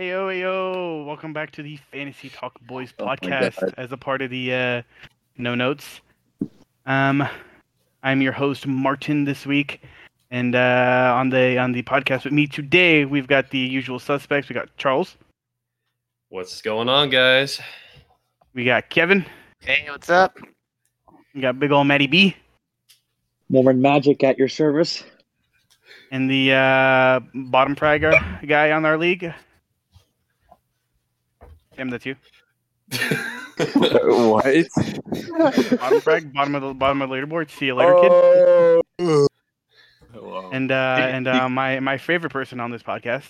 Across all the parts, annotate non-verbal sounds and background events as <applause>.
Ayo, ayo! Welcome back to the Fantasy Talk Boys Oh podcast God. as a part of the uh, No Notes. Um, I'm your host Martin this week, and uh, on the on the podcast with me today we've got the usual suspects. We got Charles, What's going on, guys? we got Kevin, Hey, what's up? we got big old Matty B, Mormon magic at your service. and the uh, bottom frag uh, guy on our league. Tim, that's you. what? Bottom frag, bottom of the bottom of the leaderboard. See you later, kid. Hello. And uh, and uh, my my favorite person on this podcast,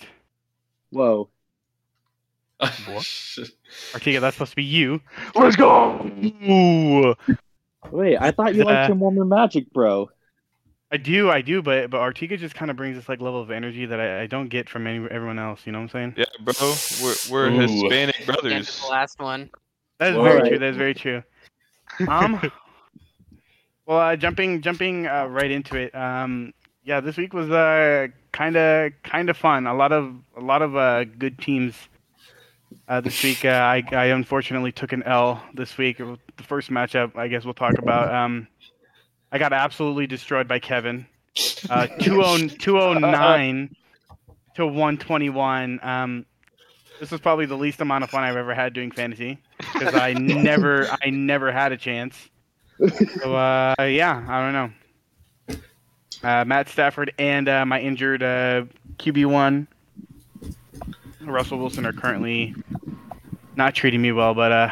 Whoa. Artiga. <laughs> That's supposed to be you. Let's go. Ooh. Wait, I thought you Uh, liked your Mormon magic, bro. I do, I do, but but Artiga just kind of brings this like level of energy that I, I don't get from any, everyone else. You know what I'm saying? Yeah, bro. We're we're Ooh. Hispanic brothers. the last one. That is Whoa. very Alright. true. That is very true. Um, <laughs> well, uh, jumping jumping uh, right into it. Um, yeah, this week was uh kind of kind of fun. A lot of a lot of uh good teams. Uh, this week, uh, I I unfortunately took an L this week. The first matchup, I guess we'll talk about. Um, I got absolutely destroyed by Kevin. Uh, <laughs> 20 209 to 121. Um, this was probably the least amount of fun I've ever had doing fantasy because I <laughs> never I never had a chance. So uh, yeah, I don't know. Uh, Matt Stafford and uh, my injured uh, QB one, Russell Wilson, are currently not treating me well. But uh,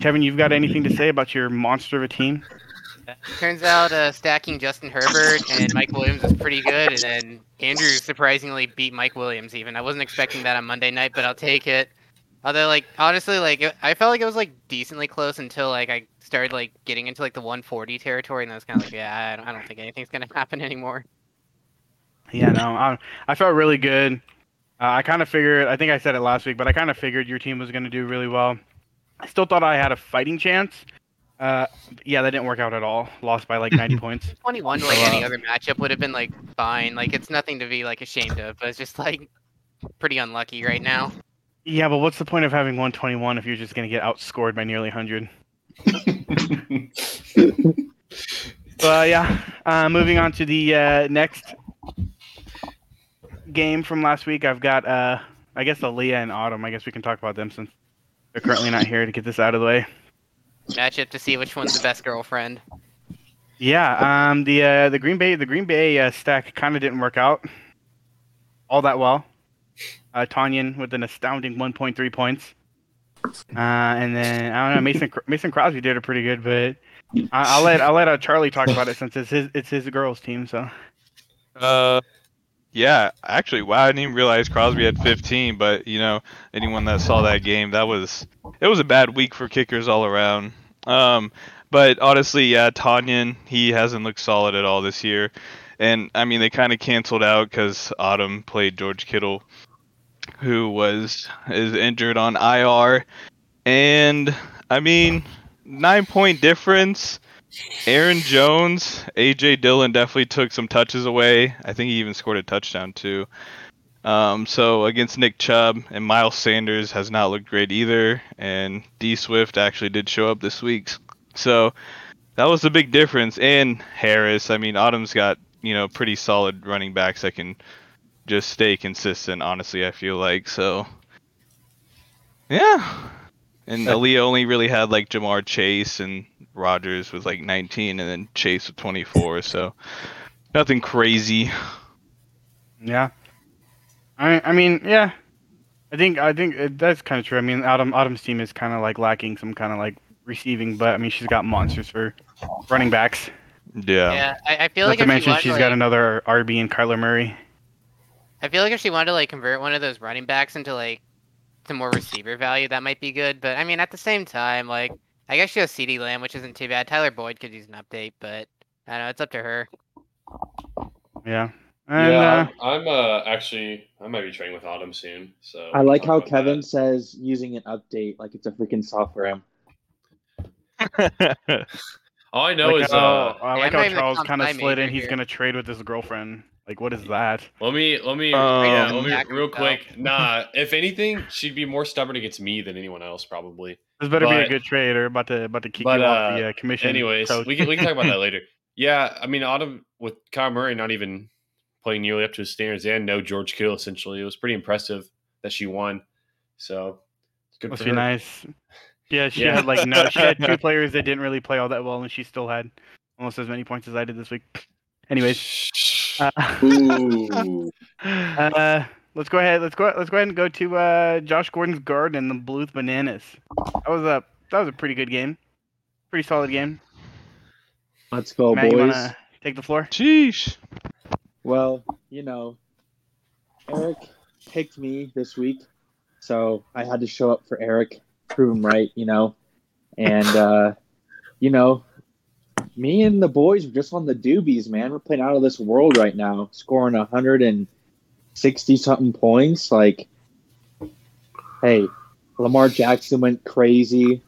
Kevin, you've got anything to say about your monster of a team? Turns out uh, stacking Justin Herbert and Mike Williams is pretty good, and then Andrew surprisingly beat Mike Williams. Even I wasn't expecting that on Monday night, but I'll take it. Although, like honestly, like it- I felt like it was like decently close until like I started like getting into like the 140 territory, and I was kind of like, yeah, I don't, I don't think anything's gonna <laughs> happen anymore. Yeah, no, I, I felt really good. Uh, I kind of figured, I think I said it last week, but I kind of figured your team was going to do really well. I still thought I had a fighting chance. Uh, yeah, that didn't work out at all. Lost by like 90 <laughs> points. 21 like any other matchup would have been like fine. Like it's nothing to be like ashamed of, but it's just like pretty unlucky right now. Yeah, but what's the point of having 121 if you're just going to get outscored by nearly 100? Uh, <laughs> yeah. Uh, moving on to the uh, next game from last week, I've got, uh, I guess, Aaliyah and Autumn. I guess we can talk about them since they're currently not here to get this out of the way. Matchup to see which one's the best girlfriend. Yeah, um, the uh, the Green Bay the Green Bay uh, stack kind of didn't work out all that well. Uh, Tonyan with an astounding 1.3 points, uh, and then I don't know Mason Mason Crosby did it pretty good, but I, I'll let I'll let uh, Charlie talk about it since it's his it's his girls team. So Uh, yeah. Actually, wow. I didn't even realize Crosby had 15. But you know, anyone that saw that game, that was it was a bad week for kickers all around. Um, but honestly, yeah, Tonyan, he hasn't looked solid at all this year. And I mean, they kind of canceled out because Autumn played George Kittle, who was is injured on IR. And I mean, nine point difference. Aaron Jones, AJ Dillon definitely took some touches away. I think he even scored a touchdown too. Um, so against Nick Chubb and Miles Sanders has not looked great either, and D Swift actually did show up this week. So that was the big difference. And Harris, I mean, Autumn's got you know pretty solid running backs that can just stay consistent. Honestly, I feel like so. Yeah, and <laughs> Aaliyah only really had like Ja'Marr Chase and Rodgers was like 19, and then Chase with 24. So nothing crazy. yeah, I I mean yeah, I think I think it, that's kind of true. I mean Autumn Autumn's team is kind of like lacking some kind of like receiving, but I mean she's got monsters for running backs. Yeah. Yeah, I, I feel Not like to if she mention wanted she's to, got another RB and Kyler Murray. I feel like if she wanted to like convert one of those running backs into like some more receiver value, that might be good. But I mean, at the same time, like I guess she has CeeDee Lamb, which isn't too bad. Tyler Boyd could use an update, but I don't know. It's up to her. Yeah. And, yeah, uh, I'm, I'm uh, actually I might be training with Autumn soon. So I like how Kevin that. says using an update like it's a freaking software. <laughs> All I know like is how, uh, I like how Charles kind of sci slid in. major He's gonna trade with his girlfriend. Like, what is that? Let me let me Um, yeah, let me real himself. quick. Nah, if anything, she'd be more stubborn against me than anyone else probably. This better be a good trade, or about to about to kick but, you off uh, the uh, commission. Anyways, coach. we can we can talk about that <laughs> later. Yeah, I mean Autumn with Kyle Murray not even playing nearly up to his standards and no George Kittle essentially. It was pretty impressive that she won. So good Must for be her. nice. Yeah, she Yeah. had like no. She had two <laughs> players that didn't really play all that well, and she still had almost as many points as I did this week. Anyways, <laughs> uh, Ooh. uh, let's go ahead. Let's go. Let's go ahead and go to uh, Josh Gordon's Garden and the Bluth Bananas. That was a that was a pretty good game. Pretty solid game. Let's go, Matt, you boys. wanna take the floor? Sheesh. Well, you know, Eric picked me this week, so I had to show up for Eric, prove him right, you know. And <laughs> uh, you know, me and the boys were just on the doobies, man. We're playing out of this world right now, scoring a hundred and sixty something points. Like, hey, Lamar Jackson went crazy,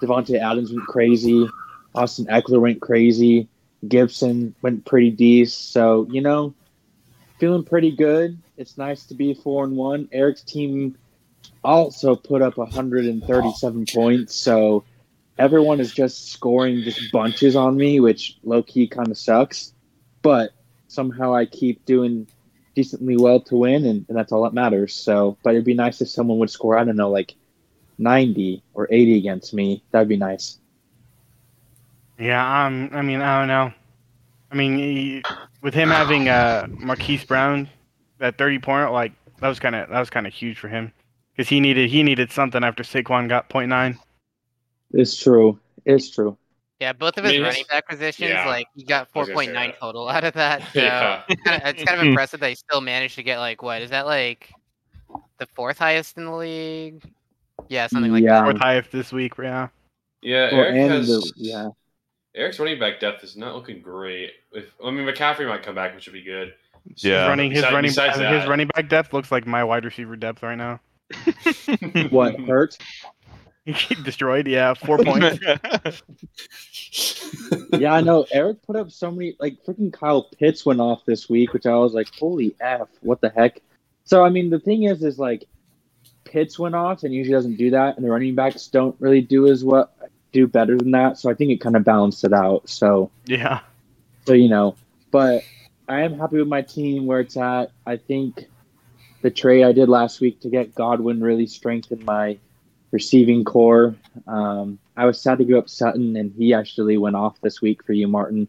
Davante Adams went crazy, Austin Ekeler went crazy. Gibson went pretty decent. So, you know, feeling pretty good. It's nice to be four and one. Eric's team also put up 137 points. So everyone is just scoring just bunches on me, which low key kind of sucks. But somehow I keep doing decently well to win, and, and that's all that matters. So, but it'd be nice if someone would score, I don't know, like 90 or 80 against me. That'd be nice. Yeah, um, I mean, I don't know. I mean, he, with him having uh, Marquise Brown, that thirty point, like that was kind of that was kind of huge for him because he needed he needed something after Saquon got point nine. It's true. It's true. Yeah, both of I his mean, running it's- back positions, yeah. like he got I was gonna say 4.9 total out of that. <laughs> So Yeah. <laughs> it's kind of, it's kind of impressive that he still managed to get like what is that like the fourth highest in the league? Yeah, something like Yeah. that. Fourth highest this week, yeah. Yeah, Well, Eric and has the, yeah. Eric's running back depth is not looking great. If I mean McCaffrey might come back, which would be good. Yeah. Running his Besides- running besides his that- running back depth looks like my wide receiver depth right now. What <laughs> hurt? <laughs> He destroyed, yeah, four points. <laughs> yeah, I know. Eric put up so many like freaking Kyle Pitts went off this week, which I was like, holy f, what the heck? So I mean, the thing is, is like Pitts went off, and usually doesn't do that, and the running backs don't really do as well, do better than that. So I think it kind of balanced it out. So yeah. so you know, but I am happy with my team where it's at. I think the trade I did last week to get Godwin really strengthened my receiving core. Um, I was sad to give up Sutton, and he actually went off this week for you, Martin.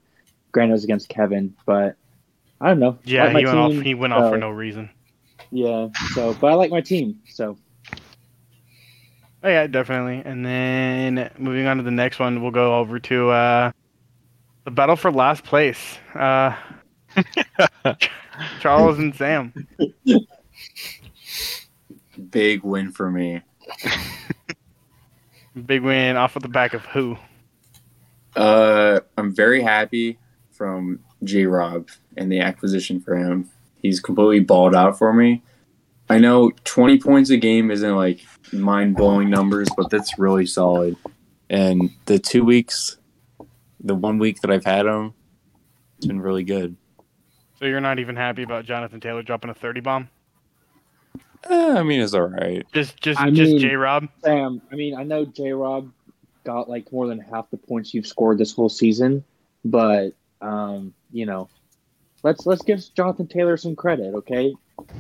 Granted, it was against Kevin, but I don't know. Yeah, like he went off he went off for no reason. Yeah, so but I like my team. So Oh yeah, definitely. And then moving on to the next one, we'll go over to uh, the battle for last place. Uh, <laughs> Charles and Sam. Big win for me. Big win off of the back of who? Uh, I'm very happy from J Rob and the acquisition for him. He's completely balled out for me. I know 20 points a game isn't like mind blowing numbers, but that's really solid. And the two weeks, the one week that I've had him, it's been really good. So you're not even happy about Jonathan Taylor dropping a 30 bomb? Eh, I mean, it's all right. Just just I just mean- J Rob. Sam, I mean, I know J Rob got like more than half the points you've scored this whole season, but um, you know, let's let's give Jonathan Taylor some credit, okay?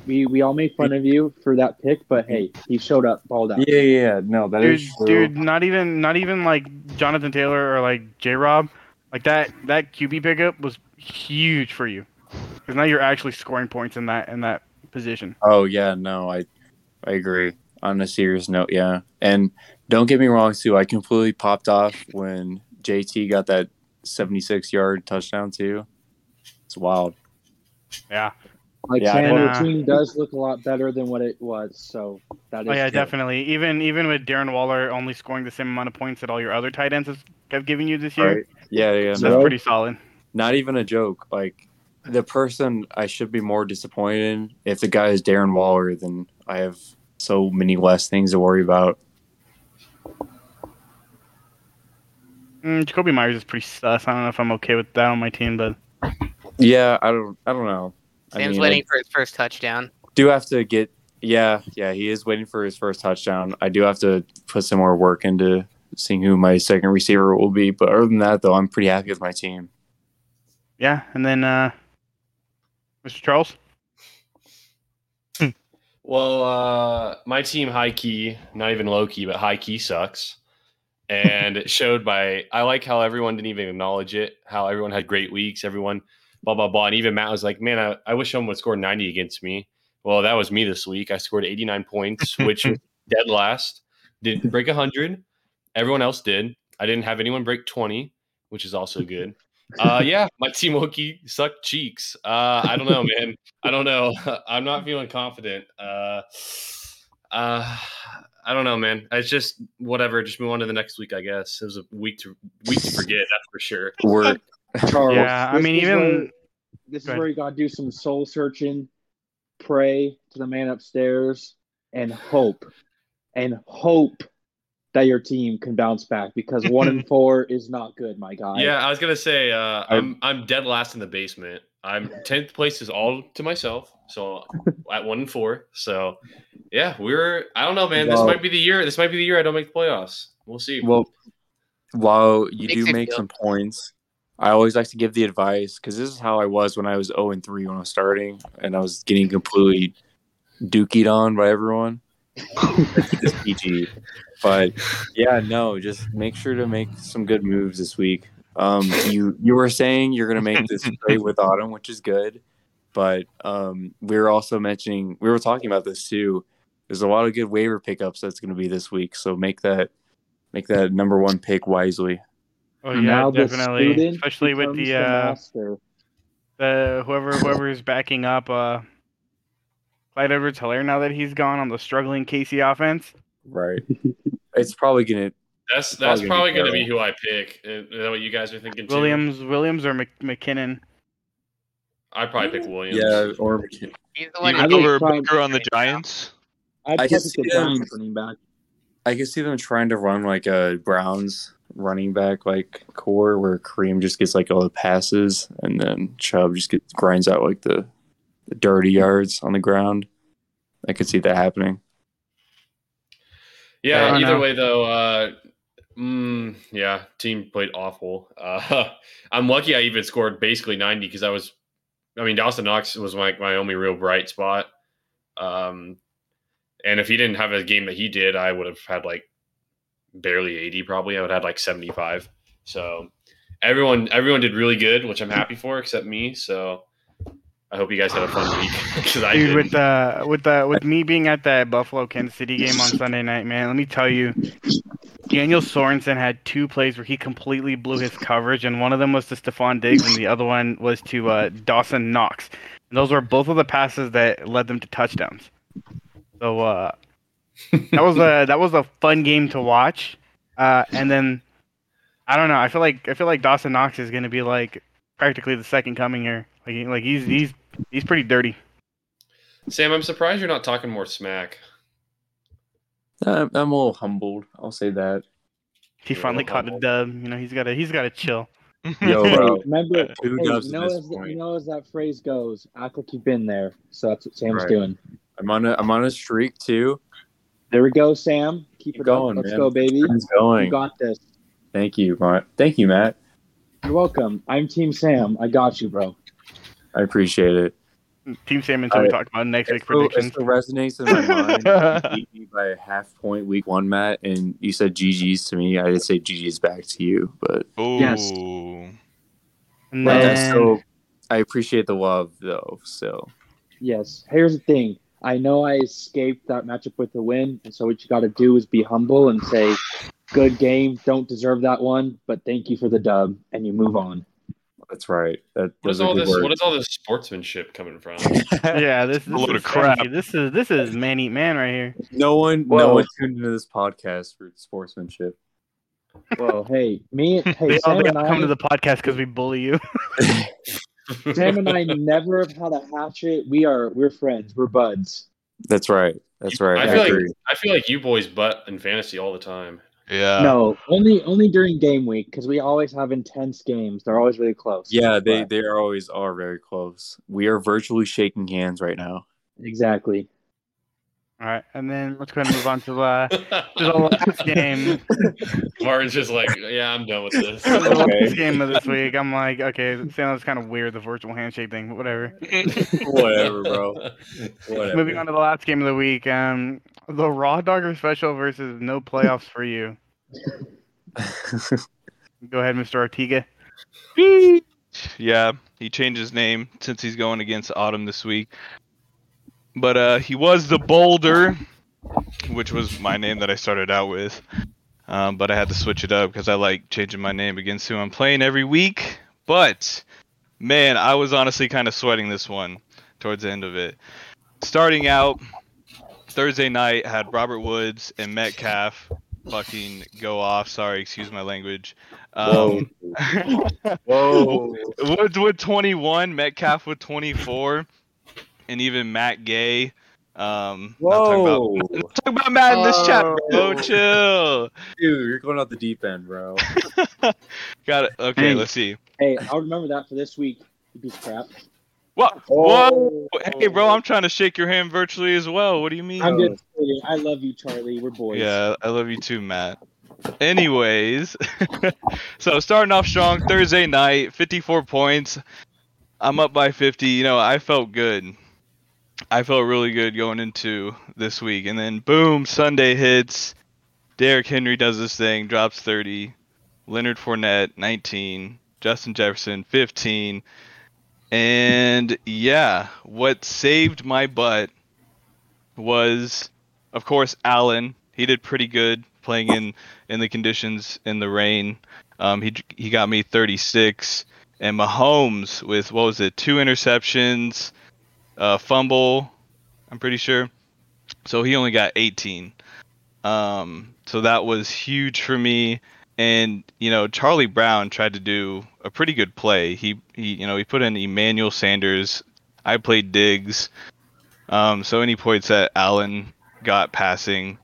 We we all made fun of you for that pick, but hey, he showed up, balled out. Yeah, yeah, no, that Dude, is true. dude, not even not even like Jonathan Taylor or like J Rob. Like that that QB pickup was huge for you. Because now you're actually scoring points in that in that position. Oh yeah, no, I I agree. On a serious note, yeah. And don't get me wrong too, I completely popped off when JT got that 76 yard touchdown too. It's wild. Yeah. Like Yeah, Sam, I- your team does look a lot better than what it was, so that oh, is Oh yeah, good. definitely. Even even with Darren Waller only scoring the same amount of points that all your other tight ends have, have given you this year, Right. Yeah, yeah. that's No, pretty solid. not even a joke. Like the person I should be more disappointed in if the guy is Darren Waller, then I have so many less things to worry about. Mm, Jakobi Meyers is pretty sus. I don't know if I'm okay with that on my team, but Yeah, I don't I don't know. I Sam's mean, waiting I for his first touchdown. do have to get. Yeah, yeah, he is waiting for his first touchdown. I do have to put some more work into seeing who my second receiver will be. But other than that, though, I'm pretty happy with my team. Yeah, and then uh, Mr. Charles. Well, uh, my team high key, not even low key, but high key sucks. And it showed by I like how everyone didn't even acknowledge it, how everyone had great weeks, everyone blah blah blah. And even Matt was like, Man, I, I wish someone would score 90 against me. Well, that was me this week. I scored 89 points, <laughs> which was dead last. Didn't break 100. Everyone else did. I didn't have anyone break 20, which is also good. Uh, yeah, my team Wookie sucked cheeks. Uh, I don't know, man. I don't know. <laughs> I'm not feeling confident. Uh, uh, I don't know, man. It's just whatever. Just move on to the next week, I guess. It was a week to week to forget. That's for sure. We're Charles, Yeah, I mean, even- where- this is where you gotta do some soul searching, pray to the man upstairs, and hope, and hope that your team can bounce back because one and <laughs> four is not good, my guy. Yeah, I was gonna say uh, I'm I'm dead last in the basement. I'm tenth place is all to myself. So <laughs> at one and four. So yeah, we're I don't know, man. This might be the year. This might be the year I don't make the playoffs. We'll see. well, while you Makes do make feel- some points, I always like to give the advice because this is how I was when I was 0 and 3 when I was starting, and I was getting completely dookied on by everyone. This PG. But yeah, no, just make sure to make some good moves this week. Um, you you were saying you're gonna make this <laughs> trade with Autumn, which is good, but um, we were also mentioning we were talking about this too. There's a lot of good waiver pickups that's gonna be this week, so make that make that number one pick wisely. Oh yeah, now definitely, especially with becomes the uh, master. the whoever whoever's backing up uh, Clyde Edwards-Hilaire now that he's gone on the struggling KC offense. Right. <laughs> it's probably gonna that's that's probably probably gonna gonna be be who I pick. Is that what you guys are thinking too? Williams, Williams or Mc, McKinnon. I'd probably pick Williams. yeah or McKin- He's the one I who over Booker on the Giants. I'd I I can see the them- Giants running back. I can see them trying to run like a Browns running back like core where Kareem just gets like all the passes and then Chubb just gets grinds out like the, the dirty yards on the ground. I could see that happening. Yeah, either know. way though, uh mm, yeah, team played awful. Uh <laughs> I'm lucky I even scored basically 90 because I was I mean Dawson Knox was my my only real bright spot. Um and if he didn't have a game that he did, I would have had like barely 80 probably. I would have had like 75. So everyone everyone did really good, which I'm happy for except me, so I hope you guys had a fun week <laughs> Dude, with the with the with me being at that Buffalo Kansas City game on Sunday night, man, let me tell you, Daniel Sorensen had two plays where he completely blew his coverage, and one of them was to Stefon Diggs, and the other one was to uh, Dawson Knox. And those were both of the passes that led them to touchdowns. So uh, that was a <laughs> that was a fun game to watch. Uh, and then I don't know, I feel like I feel like Dawson Knox is going to be like practically the second coming here. Like like he's he's he's pretty dirty. Sam, I'm surprised you're not talking more smack. I'm, I'm a little humbled. I'll say that. He Yeah, finally well, caught a dub. You know, he's got to he's got to chill. <laughs> Yo, Hey, bro. remember, Two hey, dubs you, know as, you know as that phrase goes, act like you've been there. So that's what Sam's Right. doing. I'm on a I'm on a streak too. There we go, Sam. Keep, Keep it going, up. Let's man. go, baby. It's You going. got this. Thank you, Matt. Thank you, Matt. You're welcome. I'm Team Sam. I got you, bro. I appreciate it. Team Sam until we I- talk about next It week's still, it predictions. still resonates in my mind. <laughs> You beat me by a half point week one, Matt, and you said GG's to me. I didn't say GG's back to you, but Ooh. Yes. And but Well, that's then, still I appreciate the love though. So Yes. Here's the thing. I know I escaped that matchup with the win, and so what you got to do is be humble and say, "Good game. Don't deserve that one, but thank you for the dub," and you move on. That's right. That What is all this? Words. is all this sportsmanship coming from? <laughs> yeah, <laughs> this, A load is of crap. crazy. This is this is man eat man right here. no one, Whoa. no one tuned into this podcast for sportsmanship. Well, hey, me, <laughs> hey, They all Sam they and all come to the podcast because we bully you. Sam and I never have had a hatchet. We are, we're friends. We're buds. That's right. That's right. I I, feel like. I feel like you boys butt in fantasy all the time. Yeah. no, only only during game week because we always have intense games. They're always really close. Yeah, they But- they are always are very close. We are virtually shaking hands right now. exactly. All right, and then let's go ahead and move on to uh, to the last <laughs> game. Martin's just like, yeah, I'm done with this. the Okay. last game of this week. I'm like, okay, it sounds kind of weird, the virtual handshake thing, but whatever. Whatever, bro. Whatever. <laughs> Moving on to the last game of the week, um, the Raw Dogger Special versus No Playoffs for You. <laughs> Go ahead, Mr. Artiga. Yeah, he changed his name since he's going against Autumn this week. But uh, he was the Boulder, which was my name that I started out with. Um, but I had to switch it up because I like changing my name against who I'm playing every week. But man, I was honestly kind of sweating this one towards the end of it. Starting out Thursday night, had Robert Woods and Metcalf fucking go off. Sorry, excuse my language. Um, Whoa. <laughs> Woods with 21, Metcalf with 24, and even Matt Gay. Um, not talking about, Whoa. <laughs> not talking about Matt in this chat, bro. <laughs> Chill. Dude, you're going out the deep end, bro. <laughs> Got it. Okay, Hey. let's see. Hey, I'll remember that for this week. You piece of crap. What? Oh. Whoa. Hey, bro, I'm trying to shake your hand virtually as well. What do you mean? I'm just kidding. I love you, Charlie. We're boys. Yeah, I love you too, Matt. Anyways, so starting off strong Thursday night, 54 points. I'm up by 50. You know, I felt good. I felt really good going into this week. And then, boom, Sunday hits. Derrick Henry does this thing, drops 30. Leonard Fournette, 19. Justin Jefferson, 15. And yeah, what saved my butt was, of course, Allen. He did pretty good playing in in the conditions in the rain. Um, he he got me 36, and Mahomes with what was it, two interceptions, uh, fumble, I'm pretty sure. So he only got 18. Um, so that was huge for me. And you know, Charlie Brown tried to do a pretty good play. He he you know he put in Emmanuel Sanders. I played Diggs. Um, so any points that Allen got passing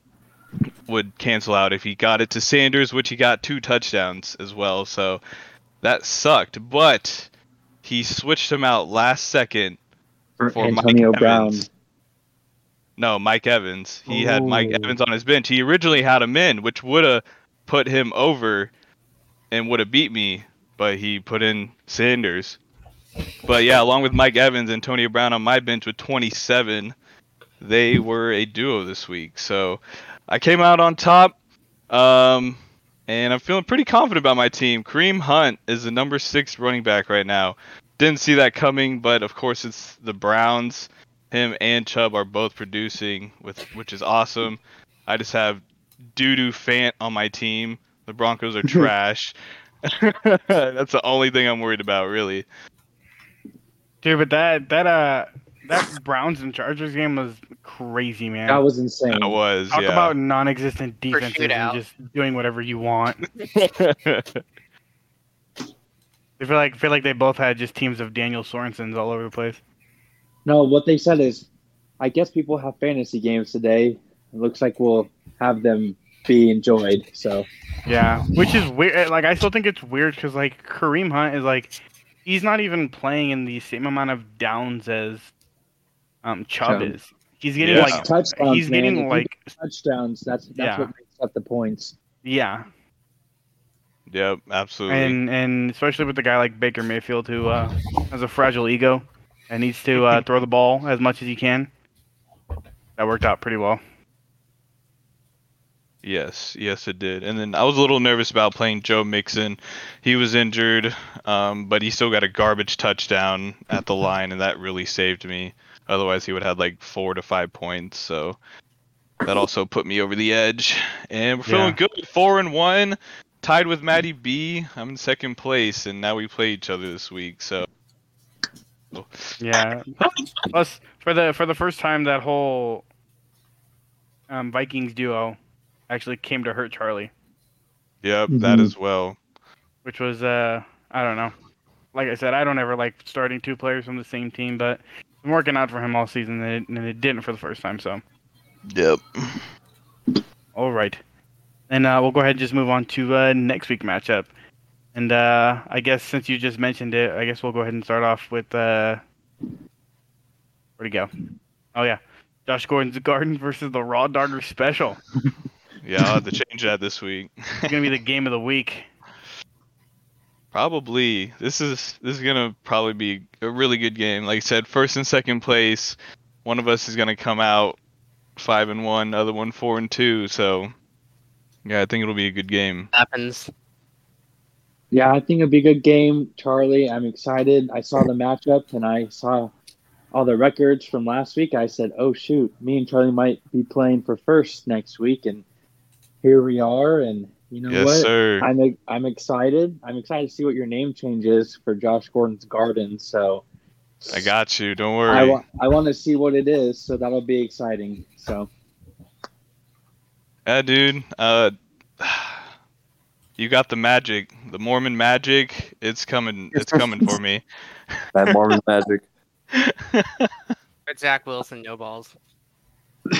would cancel out if he got it to Sanders, which he got two touchdowns as well. So that sucked. But he switched him out last second For for Antonio Brown. No, Mike Evans. He had Mike Evans on his bench. He originally had him in, which would have put him over and would have beat me, but he put in Sanders. But yeah, along with Mike Evans, and Antonio Brown on my bench with 27, they were a duo this week. So I came out on top, um, and I'm feeling pretty confident about my team. Kareem Hunt is the number six running back right now. Didn't see that coming, but of course it's the Browns. Him and Chubb are both producing, with which is awesome. I just have doo doo Fant on my team. The Broncos are <laughs> trash. <laughs> That's the only thing I'm worried about, really. Dude, but that that uh that Browns and Chargers game was crazy, man. That was insane. That was Talk yeah. about non-existent defenses and just doing whatever you want. <laughs> I feel like feel like they both had just teams of Daniel Sorensens all over the place. No, what they said is, I guess people have fantasy games today. It looks like we'll have them be enjoyed. So Yeah, which is weird. Like I still think it's weird because like Kareem Hunt is like he's not even playing in the same amount of downs as um Chubb Chubb. is. He's getting Yeah. like touchdowns. he's man. Getting like touchdowns. That's that's Yeah. what makes up the points. yeah, yep, absolutely. and and especially with a guy like Baker Mayfield who uh, has a fragile ego and needs to uh, <laughs> throw the ball as much as he can. That worked out pretty well. Yes, yes, it did. And then I was a little nervous about playing Joe Mixon. He was injured, um, but he still got a garbage touchdown at the <laughs> line, and that really saved me. Otherwise, he would have had like four to five points. So that also put me over the edge. And we're feeling good. Four and one, tied with Maddie B. I'm in second place, and now we play each other this week. So Yeah. Plus, for the for the first time, that whole um, Vikings duo actually came to hurt Charlie, yep, that Mhm. as well. which was uh I don't know. Like I said, I don't ever like starting two players from the same team, but it's been working out for him all season, and it, and it didn't for the first time. So, Yep. all right. And uh, we'll go ahead and just move on to uh, next week matchup. And uh, I guess since you just mentioned it, I guess we'll go ahead and start off with uh, where'd he go? Oh yeah, Josh Gordon's <laughs> Garden versus the Raw Darter Special. <laughs> Yeah, I'll have to change that this week. It's gonna be the game of the week. <laughs> Probably. This is this is gonna probably be a really good game. Like I said, first and second place. One of us is gonna come out five and one, other one four and two. So yeah, I think it'll be a good game. Happens. Yeah, I think it'll be a good game, Charlie. I'm excited. I saw the matchup and I saw all the records from last week. I said, "Oh shoot, me and Charlie might be playing for first next week," and here we are. And you know yes, what? sir. I'm I'm excited. I'm excited to see what your name change is for Josh Gordon's Garden. So I got you. Don't I worry. I want to see what it is. So that'll be exciting. So Yeah, dude. Uh, <sighs> you got the magic, the Mormon magic. It's coming. It's coming for me. <laughs> That Mormon magic. <laughs> But Zach Wilson, no balls. <laughs>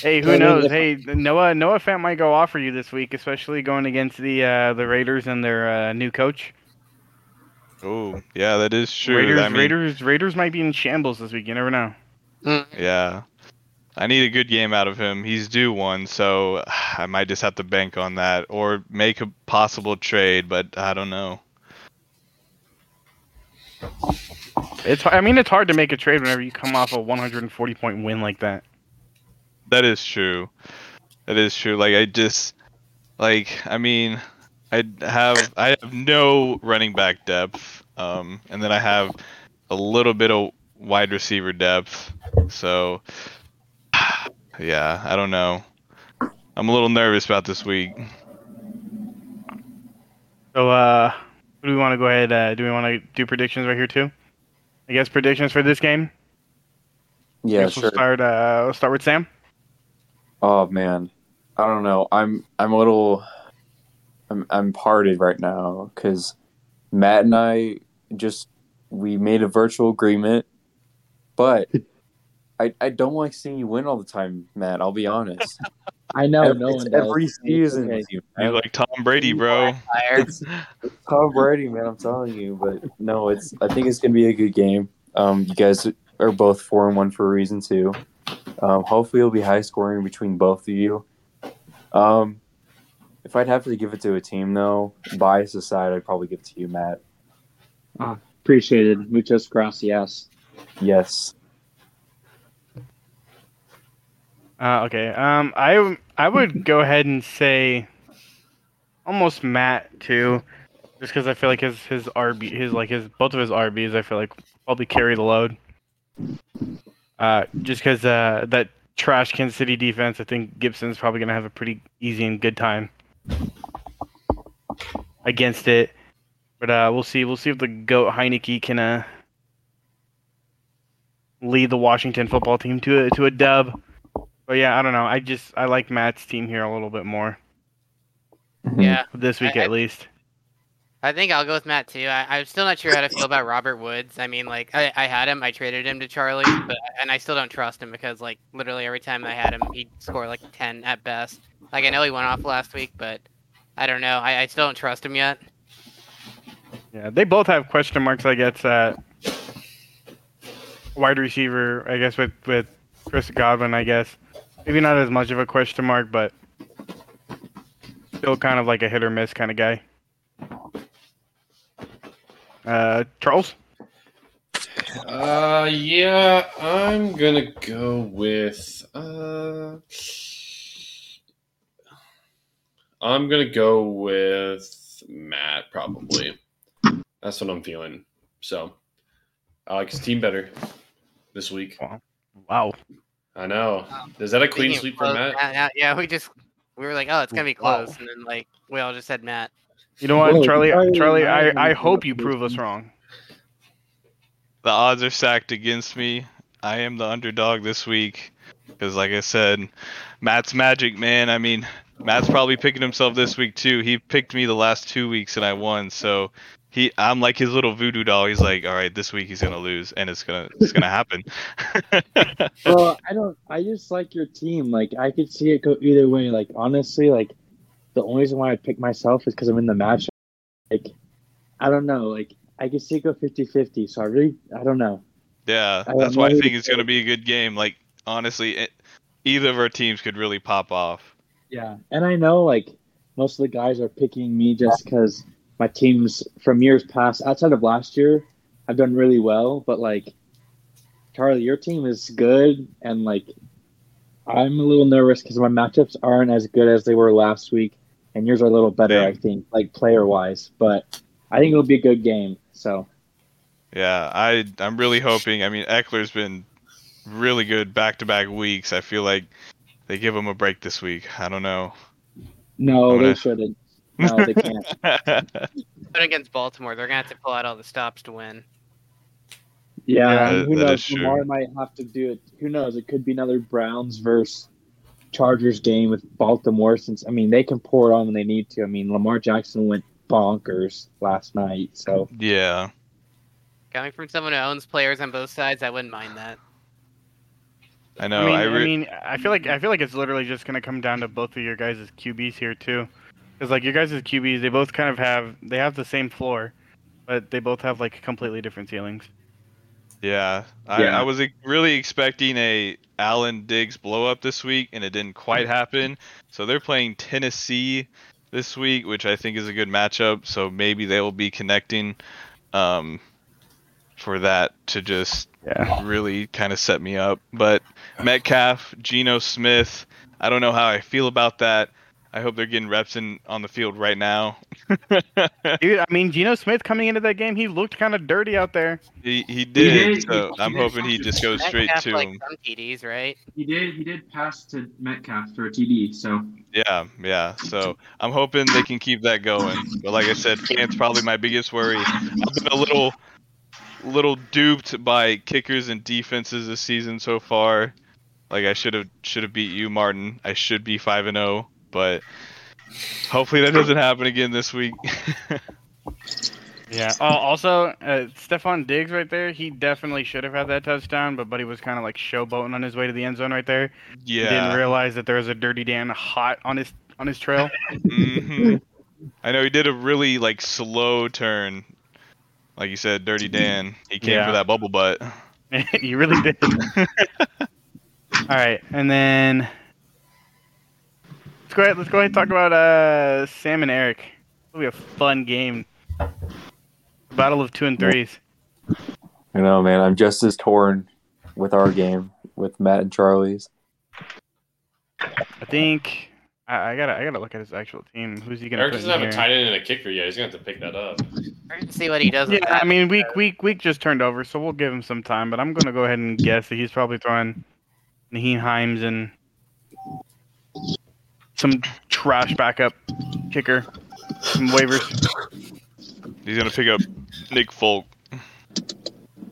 Hey, who knows? Hey, Noah Noah Fant might go off for you this week, especially going against the uh, the Raiders and their uh, new coach. oh, yeah, that is true. Raiders, I mean, Raiders, Raiders might be in shambles this week. You never know. Mm. Yeah. I need a good game out of him. He's due one, so <sighs> I might just have to bank on that or make a possible trade, but I don't know. It's I mean it's hard to make a trade whenever you come off a 140 point win like that. That is true. That is true. Like I just like I mean I have I have no running back depth. Um and then I have a little bit of wide receiver depth. So <sighs> yeah, I don't know. I'm a little nervous about this week. So uh, do we want to go ahead? Uh, do we want to do predictions right here too? I guess predictions for this game. Yeah, Guess sure. We'll start. Uh, we'll start with Sam. Oh man, I don't know. I'm I'm a little I'm I'm parted right now because Matt and I just we made a virtual agreement, but I I don't like seeing you win all the time, Matt. I'll be honest. <laughs> I know Every- no it's one does. every It's season okay. with you. You're like Tom Brady, bro. Fire. It's Tom Brady, man. I'm telling you, but no, it's. I think it's gonna be a good game. Um, you guys are both four and one for a reason too. Um, hopefully, it'll be high scoring between both of you. Um, if I'd have to give it to a team though, bias aside, I'd probably give it to you, Matt. Appreciated. Muchas gracias. Yes. Uh, okay. Um, I I would go ahead and say almost Matt too, just because I feel like his his RB his like his both of his RBs I feel like probably carry the load. Uh, just because uh that trash Kansas City defense, I think Gibson's probably gonna have a pretty easy and good time against it. But uh, we'll see. We'll see if the goat Heinicke can uh lead the Washington football team to a to a dub. But yeah, I don't know. I just I like Matt's team here a little bit more mm-hmm. Yeah. this week I- at least. I think I'll go with Matt too. I, I'm still not sure how to feel about Robert Woods. I mean, like I, I had him, I traded him to Charlie, but and I still don't trust him because like literally every time I had him, he'd score like ten at best. Like I know he went off last week, but I don't know. I, I still don't trust him yet. Yeah, they both have question marks. I guess at wide receiver. I guess with with Chris Godwin. I guess maybe not as much of a question mark, but still kind of like a hit or miss kind of guy. Uh, Charles. Uh, yeah, I'm gonna go with. Uh, I'm gonna go with Matt probably. That's what I'm feeling. So, I like his team better this week. Wow. I know. Is that a clean Speaking sweep for close, Matt? yeah, yeah, yeah, we just we were like, oh, it's gonna be Wow. close, and then like we all just said Matt. You know what, Charlie? Charlie, Charlie, I I, I hope you prove us wrong. The odds are stacked against me. I am the underdog this week because, like I said, Matt's magic, man. I mean, Matt's probably picking himself this week too. He picked me the last two weeks and I won, so he I'm like his little voodoo doll. He's like, all right, this week he's gonna lose, and it's gonna it's gonna happen. <laughs> well, I don't. I just like your team. Like I could see it go either way. Like honestly, like the only reason why I pick myself is because I'm in the match. Like I don't know. Like I could see it go 50-50. So I really, I don't know. yeah, I that's why I think it's gonna be a good game. Like honestly, it, either of our teams could really pop off. Yeah, and I know like most of the guys are picking me just because my teams from years past, outside of last year, have done really well. But like Charlie, your team is good, and like I'm a little nervous because my matchups aren't as good as they were last week, and yours are a little better, I think, like player wise. But I think it'll be a good game. So Yeah, I I'm really hoping. I mean, Ekeler's been really good back to back weeks. I feel like they give him a break this week. I don't know. no, I'm they gonna- shouldn't. No, they <laughs> can't. But against Baltimore, they're gonna have to pull out all the stops to win. Yeah, Yeah, and who knows? is true. Lamar might have to do it. Who knows? It could be another Browns versus Chargers game with Baltimore. Since I mean, they can pour it on when they need to. I mean, Lamar Jackson went bonkers last night. So yeah, Coming from someone who owns players on both sides, I wouldn't mind that. I know. I mean, I, I, mean, I feel like I feel like it's literally just gonna come down to both of your guys' QBs here too, because like your guys' QBs, they both kind of have they have the same floor, but they both have like completely different ceilings. yeah. I, Yeah. I was really expecting a Allen Diggs blow up this week, and it didn't quite happen. So they're playing Tennessee this week, which I think is a good matchup. So maybe they will be connecting um, for that to just Yeah. really kind of set me up. But Metcalf, Geno Smith, I don't know how I feel about that. I hope they're getting reps in on the field right now. <laughs> Dude, I mean, Geno Smith coming into that game, he looked kind of dirty out there. he, he did, did, so he I'm did. hoping he just goes straight Metcalf, to like him. some TDs, right? He did. He did pass to Metcalf for a TD. So Yeah, yeah. So I'm hoping they can keep that going. But like I said, Cant's probably my biggest worry. I've been a little, little duped by kickers and defenses this season so far. Like I should have should have beat you, Martin. I should be five and zero, but hopefully that doesn't happen again this week. Yeah. Oh, also, uh, Stefon Diggs right there, he definitely should have had that touchdown, but Buddy was kind of like showboating on his way to the end zone right there. He didn't realize that there was a Dirty Dan hot on his on his trail. mm-hmm. I know he did a really like slow turn. Like you said, Dirty Dan. He came Yeah. for that bubble butt. <laughs> you really did. <laughs> All right, and then let's go ahead. Let's go ahead and talk about uh, Sam and Eric. It'll be a fun game. Battle of two and threes. I know, man. I'm just as torn with our game with Matt and Charlie's. I think I, I gotta I gotta look at his actual team. Who's he gonna Eric put doesn't in have a tight end and a kicker yet. He's gonna have to pick that up. We're gonna see what he does. with Yeah, that. I mean week week week just turned over, so we'll give him some time. But I'm gonna go ahead and guess that he's probably throwing Nyheim Hines and some trash backup kicker, some waivers. He's gonna pick up Nick Folk.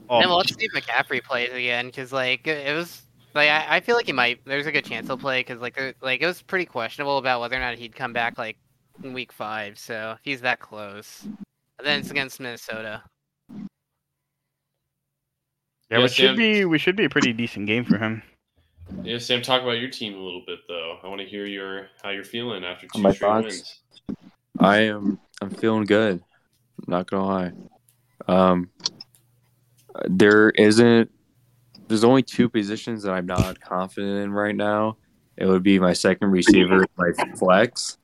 Oh, And let's see if McCaffrey plays again, because like it it was like I, I feel like he might. There's a good chance he'll play, because like there, like it was pretty questionable about whether or not he'd come back like in week five. So if he's that close, and then it's against Minnesota. yeah, Yeah, which should be we should be a pretty decent game for him. Yeah, Sam, talk about your team a little bit though. I want to hear your how you're feeling after two My straight thoughts? wins. I am. I'm feeling good. Not gonna lie. Um, there isn't. There's only two positions that I'm not confident in right now. It would be my second receiver, my flex.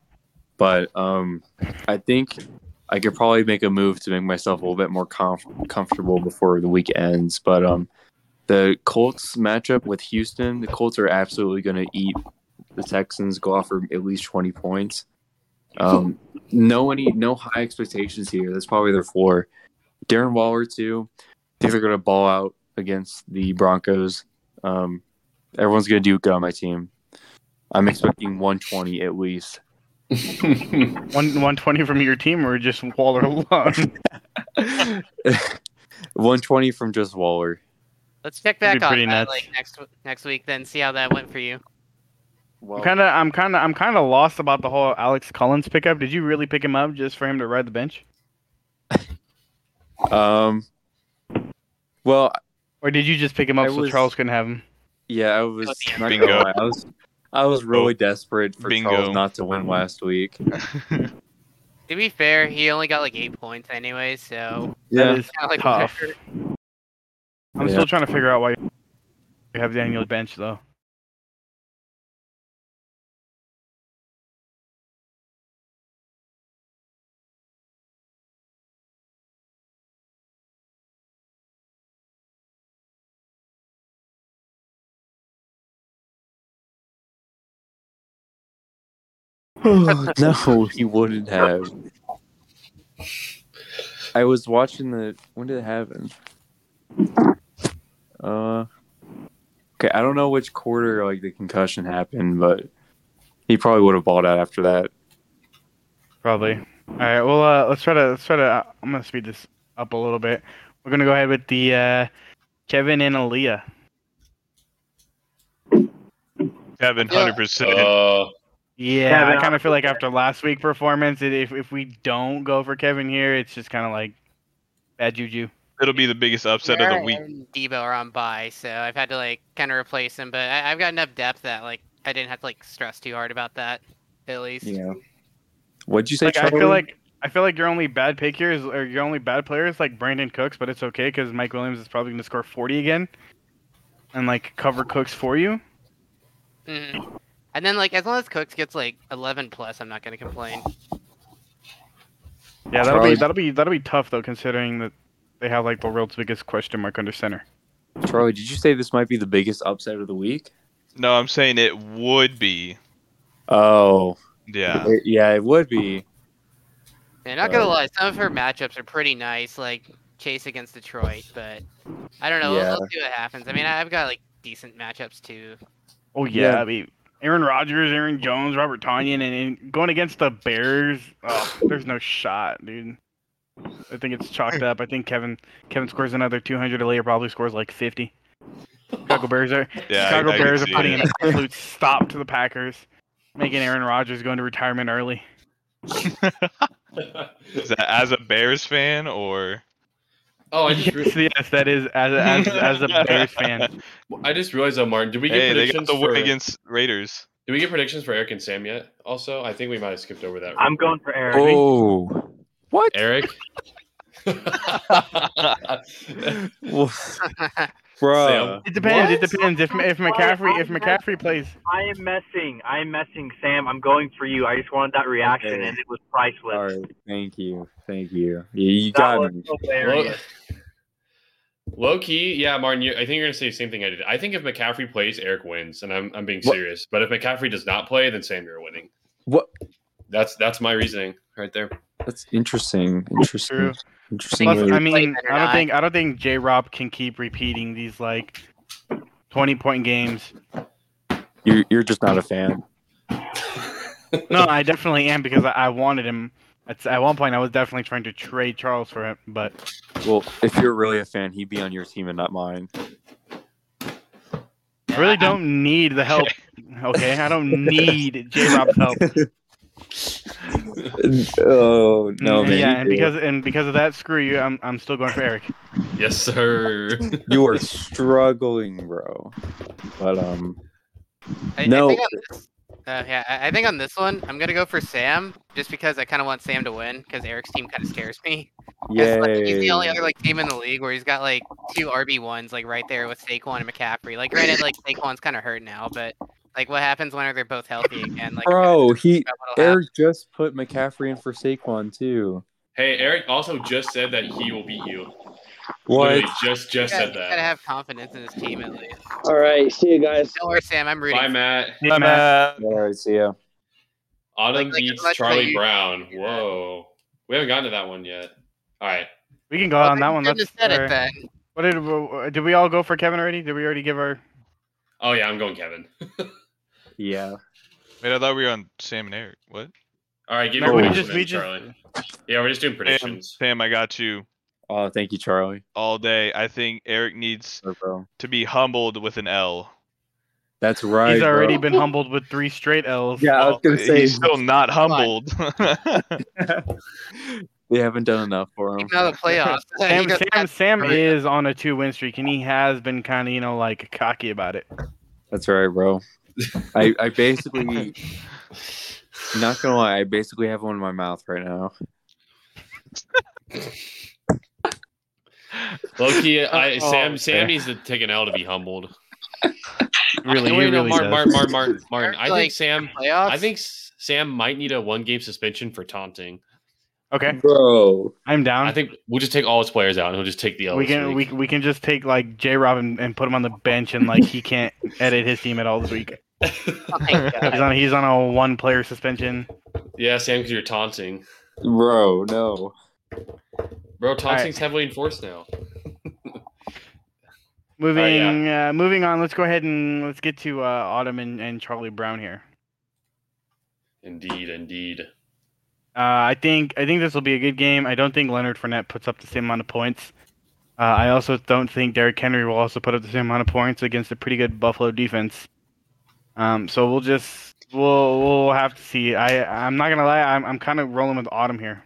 But um, I think I could probably make a move to make myself a little bit more comf- comfortable before the week ends. But um, the Colts matchup with Houston, the Colts are absolutely going to eat the Texans. Go off for at least 20 points. Um, no any no high expectations here. That's probably their floor. Darren Waller too. I think they're gonna ball out against the Broncos. Um, everyone's gonna do good on my team. I'm expecting 120 at least. <laughs> One one twenty from your team or just Waller alone. <laughs> 120 from just Waller. Let's check back on pretty that nuts. like next next week, then see how that went for you. Well, I'm kind of I'm kind of I'm kind of lost about the whole Alex Collins pickup. Did you really pick him up just for him to ride the bench? <laughs> Um. Well, Or did you just pick him up I so was- Charles couldn't have him? yeah, I was. not Bingo. gonna lie, I was. I was really desperate for Bingo. Charles not to win last week. <laughs> To be fair, he only got like eight points anyway, so That is kind of like tough. whatever. I'm Yeah. still trying to figure out why you have Daniel bench though. <laughs> no, he wouldn't have. I was watching the. When did it happen? Uh. Okay, I don't know which quarter like the concussion happened, but he probably would have balled out after that. Probably. All right. Well, uh, let's try to let's try to. Uh, I'm gonna speed this up a little bit. We're gonna go ahead with the uh, Kevin and Aaliyah. Kevin, Yeah. hundred percent. Uh, Yeah, Kevin, I kind of feel like after last week performance, it, if if we don't go for Kevin here, it's just kind of like bad juju. It'll be the biggest upset of the week. and Deebo are on bye, so I've had to like kind of replace him. But I, I've got enough depth that like I didn't have to like stress too hard about that, at least. Yeah. What'd you say, Like I feel like I feel like your only bad pick here is or your only bad player is like Brandin Cooks, but it's okay because Mike Williams is probably gonna score 40 again, and like cover Cooks for you. Mhm. And then like as long as Cooks gets like 11 plus, I'm not gonna complain. Yeah, that'll Charlie- be that'll be that'll be tough though, considering that they have like the world's biggest question mark under center. Charlie, did you say this might be the biggest upset of the week? No, I'm saying it would be. Oh, Yeah. it- yeah, it would be. And not gonna Uh, lie, some of her matchups are pretty nice, like Chase against Detroit. But I don't know. We'll, Yeah. we'll see what happens. I mean, I've got like decent matchups too. Oh yeah, Yeah. I mean Aaron Rodgers, Aaron Jones, Robert Tonyan, and, and going against the Bears, oh, there's no shot, dude. I think it's chalked up. I think Kevin Kevin scores another 200. Aaliyah probably scores like 50. Chicago Bears are Yeah. I- Chicago I can Bears are putting it. an absolute stop to the Packers, making Aaron Rodgers go into retirement early. <laughs> Is that as a Bears fan or? oh, I just <laughs> re- Yes, yes, that is as a, as, as a Bears fan. I just realized though, Martin. Did we get Hey, they got predictions the win for? against Raiders. Did we get predictions for Eric and Sam yet? Also, I think we might have skipped over that. I'm going for Eric. Oh, what? Eric. Well, <laughs> <laughs> Bruh. It depends. It depends. If if McCaffrey if McCaffrey plays, I am messing. I am messing, Sam. I'm going for you. I just wanted that reaction, Okay. and it was priceless. All right, thank you, thank you. Yeah, you That got me. hilarious. Low key, yeah, Martin. You, I think you're gonna say the same thing I did. I think if McCaffrey plays, Eric wins, and I'm I'm being What? serious. But if McCaffrey does not play, then Sam, you're winning. What? That's that's my reasoning right there. That's interesting. Interesting. True. Interesting. Plus, I mean, I don't not. think I don't think J. Rob can keep repeating these like twenty point games. you're you're just not a fan. <laughs> No, I definitely am because I, I wanted him. At, at one point, I was definitely trying to trade Charles for him, but Well, if you're really a fan, he'd be on your team and not mine. I really don't need the help. <laughs> Okay, I don't need J. Rob's help. <laughs> <laughs> oh no, Mm, man! yeah, and because and because of that, screw you. I'm I'm still going for Eric. yes, sir. <laughs> you are struggling, bro. But um, I, No. I think this, uh, yeah, I, I think on this one, I'm gonna go for Sam, just because I kind of want Sam to win, because Eric's team kind of scares me. 'Cause, like, he's the only other like team in the league where he's got like two RB ones like right there with Saquon and McCaffrey. Like, granted, like Saquon's kind of hurt now, but like, what happens whenever they're both healthy again? Like, Bro, he about what'll happen. Eric just put McCaffrey in for Saquon too. hey, Eric also just said that he will beat you. What? Literally just just Yeah, said he's gotta that. have confidence in his team at least. All right, see you guys. Don't worry, Sam. I'm rooting. Bye, for Matt. Yeah, Matt. All right, see ya. Autumn Like- like, beats as much as I Charlie usually Brown. Whoa, we haven't gotten to that one yet. All right. We can go Well, on that one. you That's just said it then. what did did we all go for Kevin already? Did we already give our? Oh yeah, I'm going Kevin. <laughs> Yeah. Wait, I thought we were on Sam and Eric. What? All right, give No, me we predictions, just we just. Charlie. Yeah, we're just doing Sam, predictions. Sam, I got you Oh, thank you, Charlie. all day. I think Eric needs Oh, bro. to be humbled with an L. That's right. He's already bro. been humbled with three straight L's. Yeah, I was gonna say he's still not humbled. <laughs> they haven't done enough for him. Even out of the playoffs. he <laughs> Sam, does Sam, not- Sam Right. is on a two-win streak, and he has been kind of, you know, like cocky about it. That's right, bro. I, <laughs> I basically, <laughs> not gonna lie, I basically have one in my mouth right now. Loki, I, <laughs> Oh, Sam Sam okay. needs to take an L to be humbled. Really, he really Martin, does. Martin, Martin, Martin, Martin. I Like, think Sam. playoffs. I think Sam might need a one game suspension for taunting. Okay, Bro, I'm down. I think we'll just take all his players out and he'll just take the L. we can we, we can just take like J Rob and, and put him on the bench and like he can't edit his team at all this week. Oh. <laughs> He's on he's on a one player suspension. yeah, Sam, because you're taunting, bro, no. bro. Taunting's heavily enforced now. <laughs> Moving uh, moving on. Let's go ahead and let's get to uh, Autumn and, and Charlie Brown here. Indeed, indeed. Uh, I think I think this will be a good game. I don't think Leonard Fournette puts up the same amount of points. Uh, I also don't think Derrick Henry will also put up the same amount of points against a pretty good Buffalo defense. Um, so we'll just we'll we'll have to see. I I'm not gonna lie. I'm I'm kind of rolling with Autumn here.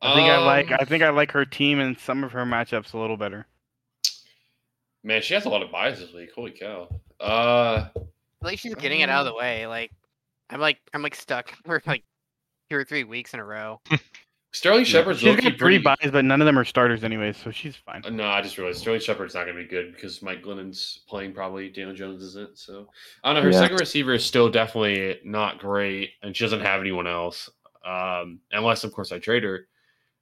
I think I like Um, I think I like her team and some of her matchups a little better. Man, she has a lot of buys this week. Holy cow. Uh, like she's getting it out of the way. Like I'm like I'm like stuck <laughs> for like two or three weeks in a row. <laughs> Sterling Shepard's She's low-key got three pretty. buys, but none of them are starters anyway, so she's fine. Uh, No, I just realized Sterling Shepard's not going to be good because Mike Glennon's playing probably. Daniel Jones isn't. So I don't know. Her Yeah. second receiver is still definitely not great, and she doesn't have anyone else. Um, unless, of course, I trade her,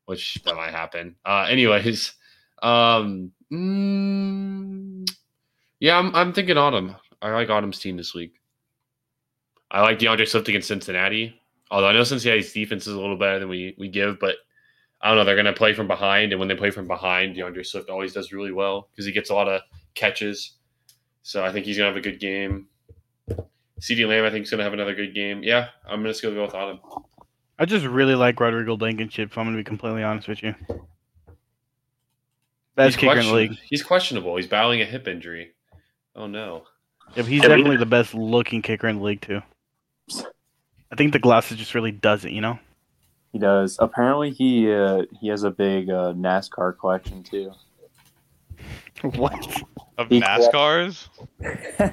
which that might happen. Uh, anyways, um, mm, yeah, I'm, I'm thinking Autumn. I like Autumn's team this week. I like DeAndre Swift against Cincinnati. Although I know Cincinnati's defense is a little better than we, we give, but I don't know. They're going to play from behind, and when they play from behind, DeAndre Swift always does really well because he gets a lot of catches. So I think he's going to have a good game. CeeDee Lamb, I think, is going to have another good game. Yeah, I'm just going to go with Autumn. I just really like Rodrigo Blankenship. If I'm gonna be completely honest with you, best He's kicker in the league. He's questionable. He's battling a hip injury. Oh no. Yeah, he's definitely the best looking kicker in the league too. I think the glasses just really does it, you know. He does. Apparently, he uh, he has a big uh, NASCAR collection too. <laughs> What? Of He- NASCARs? <laughs>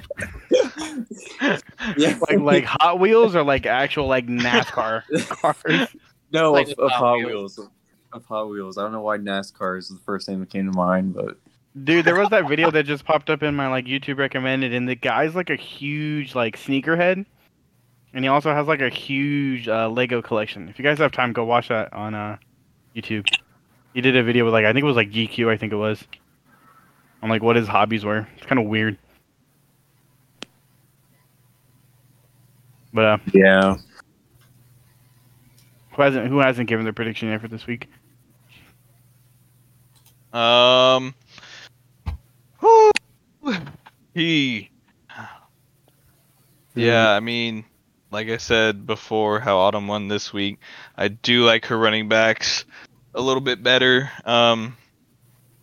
yeah, Like like Hot Wheels or like actual like NASCAR <laughs> cars? no, Like of, of Hot Hot Wheels. Wheels. Of Hot Wheels. I don't know why NASCAR is the first thing that came to mind, but Dude, there was that video that just popped up in my like YouTube recommended, and the guy's like a huge like sneakerhead, and he also has like a huge uh, Lego collection. If you guys have time, go watch that on uh, YouTube. He did a video with like I think it was like GQ, I think it was, on like what his hobbies were. It's kind of weird. But uh, yeah, who hasn't who hasn't given their prediction yet for this week? Um. He. <sighs> Yeah, I mean, like I said before, how Autumn won this week. I do like her running backs a little bit better. Um,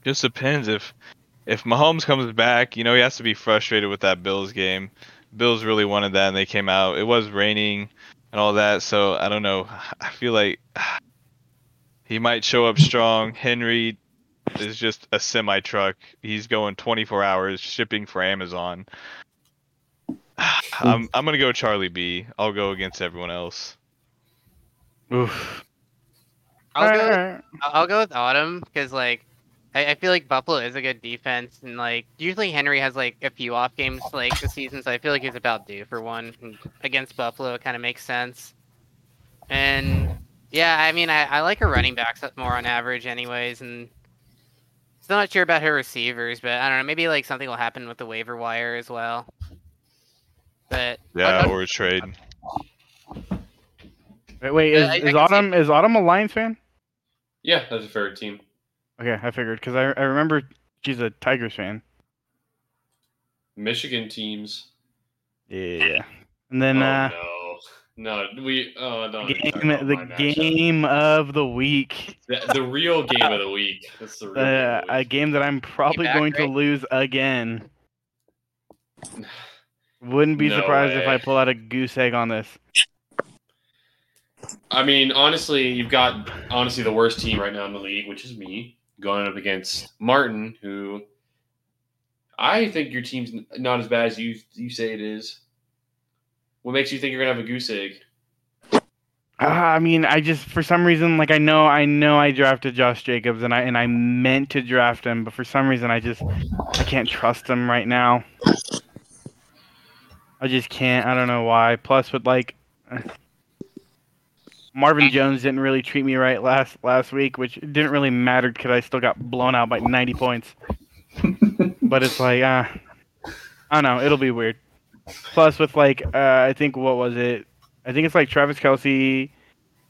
just depends if if Mahomes comes back. You know, he has to be frustrated with that Bills game. Bills really wanted that, and they came out. It was raining and all that, so I don't know. I feel like he might show up strong. Henry is just a semi truck. He's going 24 hours shipping for Amazon. <sighs> I'm I'm gonna go Charlie B. I'll go against everyone else. Oof. I'll go. I'll go with Autumn because like I, I feel like Buffalo is a good defense and like usually Henry has like a few off games like this season, so I feel like he's about due for one and against Buffalo. It kind of makes sense. And yeah, I mean I, I like her running backs up more on average, anyways, and still not sure about her receivers, but I don't know. Maybe like something will happen with the waiver wire as well. But Yeah, I'll- or a trade. Wait, wait is, I- I is can see- Autumn is Autumn a Lions fan? Yeah, that's a fair team. Okay, I figured because I I remember she's a Tigers fan. Michigan teams. Yeah. And then oh, uh, no. No, we. Oh, no. game the my matchup. game of the week, The, the real game of the week. That's the real uh, game a of the week. game that I'm probably back, going to lose again. <sighs> <laughs> Wouldn't be No surprised if I pull out a goose egg on this. I mean, honestly, you've got honestly the worst team right now in the league, which is me, going up against Martin, who I think your team's not as bad as you you say it is. What makes you think you're gonna have a goose egg? Uh, I mean, I just for some reason, like I know, I know, I drafted Josh Jacobs, and I and I meant to draft him, but for some reason, I just I can't trust him right now. I just can't. I don't know why. Plus, with like Marvin Jones didn't really treat me right last last week, which didn't really matter because I still got blown out by 90 points. <laughs> but it's like, uh, I don't know. It'll be weird. Plus, with like, uh, I think what was it? I think it's like Travis Kelce,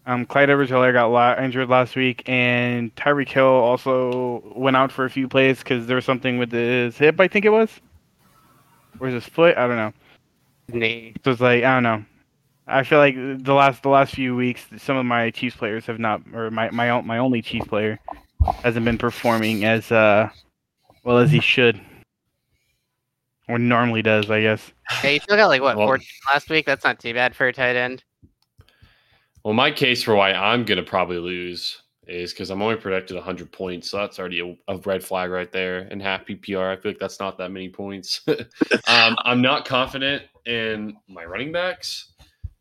um, Clyde Edwards-Helaire got la- injured last week, and Tyreek Hill also went out for a few plays because there was something with his hip. I think it was, or his foot. I don't know. Knee. So it's like I don't know. I feel like the last the last few weeks, some of my Chiefs players have not, or my my my only Chiefs player hasn't been performing as uh well as he should, or normally does, I guess. Hey, you still got like what Well- 14 last week? That's not too bad for a tight end. Well, my case for why I'm gonna probably lose is because I'm only projected 100 points, so that's already a, a red flag right there. And half PPR, I feel like that's not that many points. <laughs> um, I'm not confident in my running backs.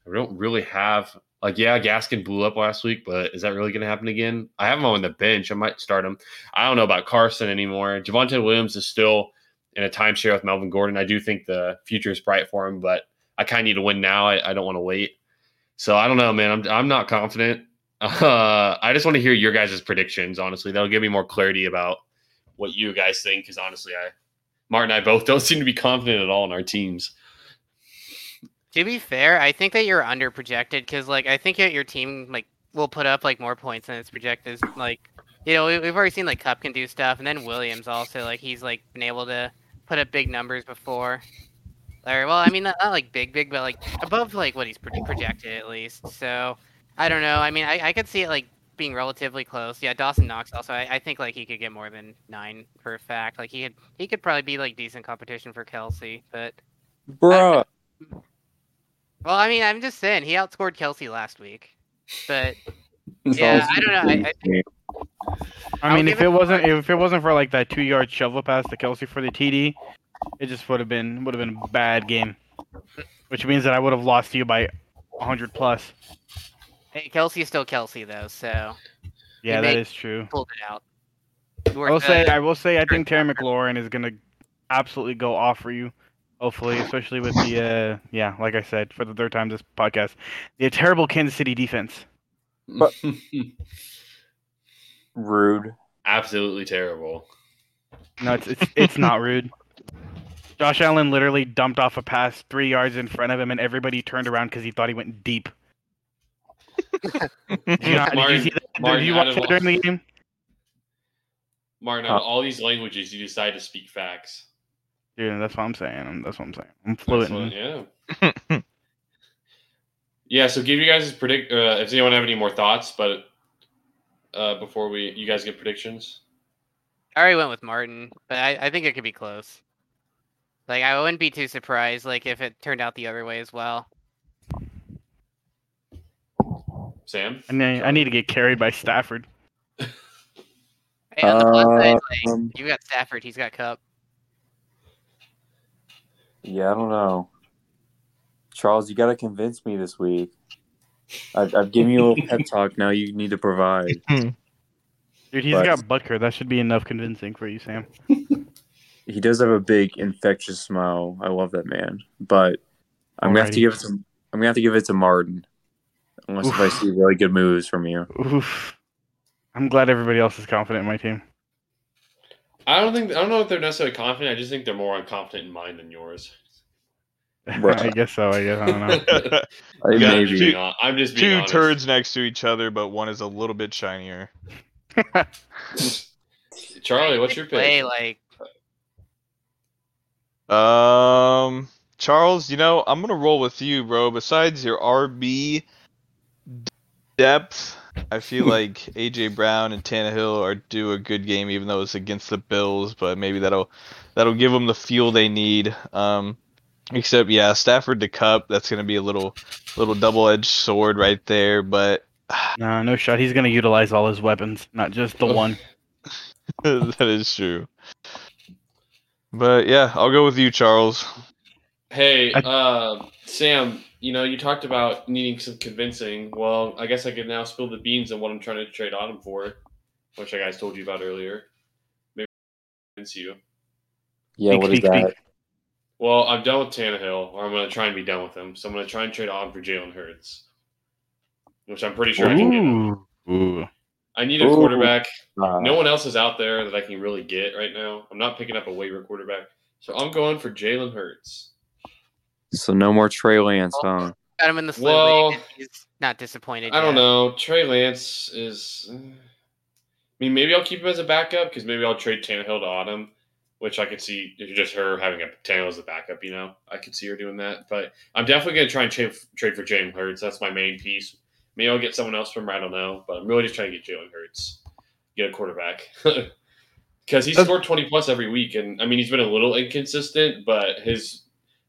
I don't really have like yeah, Gaskin blew up last week, but is that really going to happen again? I have him on the bench. I might start him. I don't know about Carson anymore. Javonte Williams is still in a timeshare with Melvin Gordon. I do think the future is bright for him, but I kind of need to win now. I, I don't want to wait. So I don't know, man. I'm I'm not confident. Uh, I just want to hear your guys' predictions. Honestly, that'll give me more clarity about what you guys think. Because honestly, I Martin and I both <laughs> don't seem to be confident at all in our teams. To be fair, I think that you're under projected because like I think that your team like will put up like more points than its projected. Like you know we, we've already seen like Kupp can do stuff, and then Williams also like he's like been able to put up big numbers before. Or well, I mean not, not like big big, but like above like what he's pro- projected at least. So I don't know. I mean I, I could see it like being relatively close. Yeah, Dawson Knox also. I, I think like he could get more than nine for a fact. Like he could he could probably be like decent competition for Kelce, but. Bruh. Well, I mean, I'm just saying he outscored Kelce last week, but <laughs> yeah, I don't know. I, I, I mean, if it it wasn't if it wasn't for like that two yard shovel pass to Kelce for the TD, it just would have been would have been a bad game, which means that I would have lost to you by 100 plus. Hey, Kelce is still Kelce though, so Yeah, that is true. pulled it out. You I were will say. I will say I think Terry McLaurin is gonna absolutely go off for you. Hopefully, especially with the uh yeah, like I said for the third time this podcast, the terrible Kansas City defense. But- <laughs> Rude. Absolutely terrible. No, it's it's, it's not rude. Josh Allen literally dumped off a pass three yards in front of him, and everybody turned around because he thought he went deep. <laughs> Did you, not, did you see that? Martin, did you watch of that during the game? Martin, out of all these languages, you decide to speak facts. Dude, that's what I'm saying. That's what I'm saying. I'm fluent. what- yeah. <laughs> yeah. So give you guys predict. Uh, if anyone have any more thoughts, but uh, before we, you guys get predictions. I already went with Martin, but I, I think it could be close. Like I wouldn't be too surprised, like if it turned out the other way as well. Sam. I need, I need to get carried by Stafford. Hey, on the plus side, like, Um, you got Stafford, he's got Kupp. Yeah, I don't know. Charles, you got to convince me this week. I've, I've given you a little pep talk. Now you need to provide. <laughs> Dude, he's But- got Butker. That should be enough convincing for you, Sam. <laughs> He does have a big infectious smile. I love that man. But I'm gonna have to Alrighty. give it to I'm gonna have to give it to Martin. Unless if I see really good moves from you. Oof. I'm glad everybody else is confident in my team. I don't think I don't know if they're necessarily confident. I just think they're more unconfident in mine than yours. <laughs> Right. I guess so. I guess I don't know. <laughs> I- Yeah, I'm maybe. just being I'm just being Two honest. turds next to each other, but one is a little bit shinier. <laughs> Charlie, what's your Play pick? like Um, Charles, you know, I'm gonna roll with you, bro. Besides your RB depth, I feel <laughs> like AJ Brown and Tannehill are do a good game, even though it's against the Bills. But maybe that'll that'll give them the fuel they need. Um, Except, yeah, Stafford to Kupp. That's going to be a little, little double-edged sword right there. But <sighs> No, no shot. He's gonna utilize all his weapons, not just the one. <laughs> that is true. But yeah, I'll go with you, Charles. Hey, I- uh, Sam, you know, you talked about needing some convincing. Well, I guess I could now spill the beans on what I'm trying to trade Autumn for, which I guys told you about earlier. Maybe convince you. Yeah, Speak, what is speak, that? speak. Well, I'm done with Tannehill, or I'm going to try and be done with him. So I'm going to try and trade Autumn for Jalen Hurts, which I'm pretty sure I can get. Ooh. Ooh. I need a Ooh. quarterback. Uh, No one else is out there that I can really get right now. I'm not picking up a waiver quarterback. So I'm going for Jalen Hurts. So no more Trey Lance, huh? Got him in the slew Well, league. He's not disappointed. I don't know. Trey Lance is. Eh. I mean, maybe I'll keep him as a backup because maybe I'll trade Tannehill to Autumn, which I could see just her having a Tannehill as a backup. You know, I could see her doing that. But I'm definitely going to try and trade, trade for Jalen Hurts. That's my main piece. Maybe I'll get someone else from her, I don't know. But I'm really just trying to get Jalen Hurts, get a quarterback. <laughs> Because he's scored 20 plus every week. And I mean, he's been a little inconsistent, but his.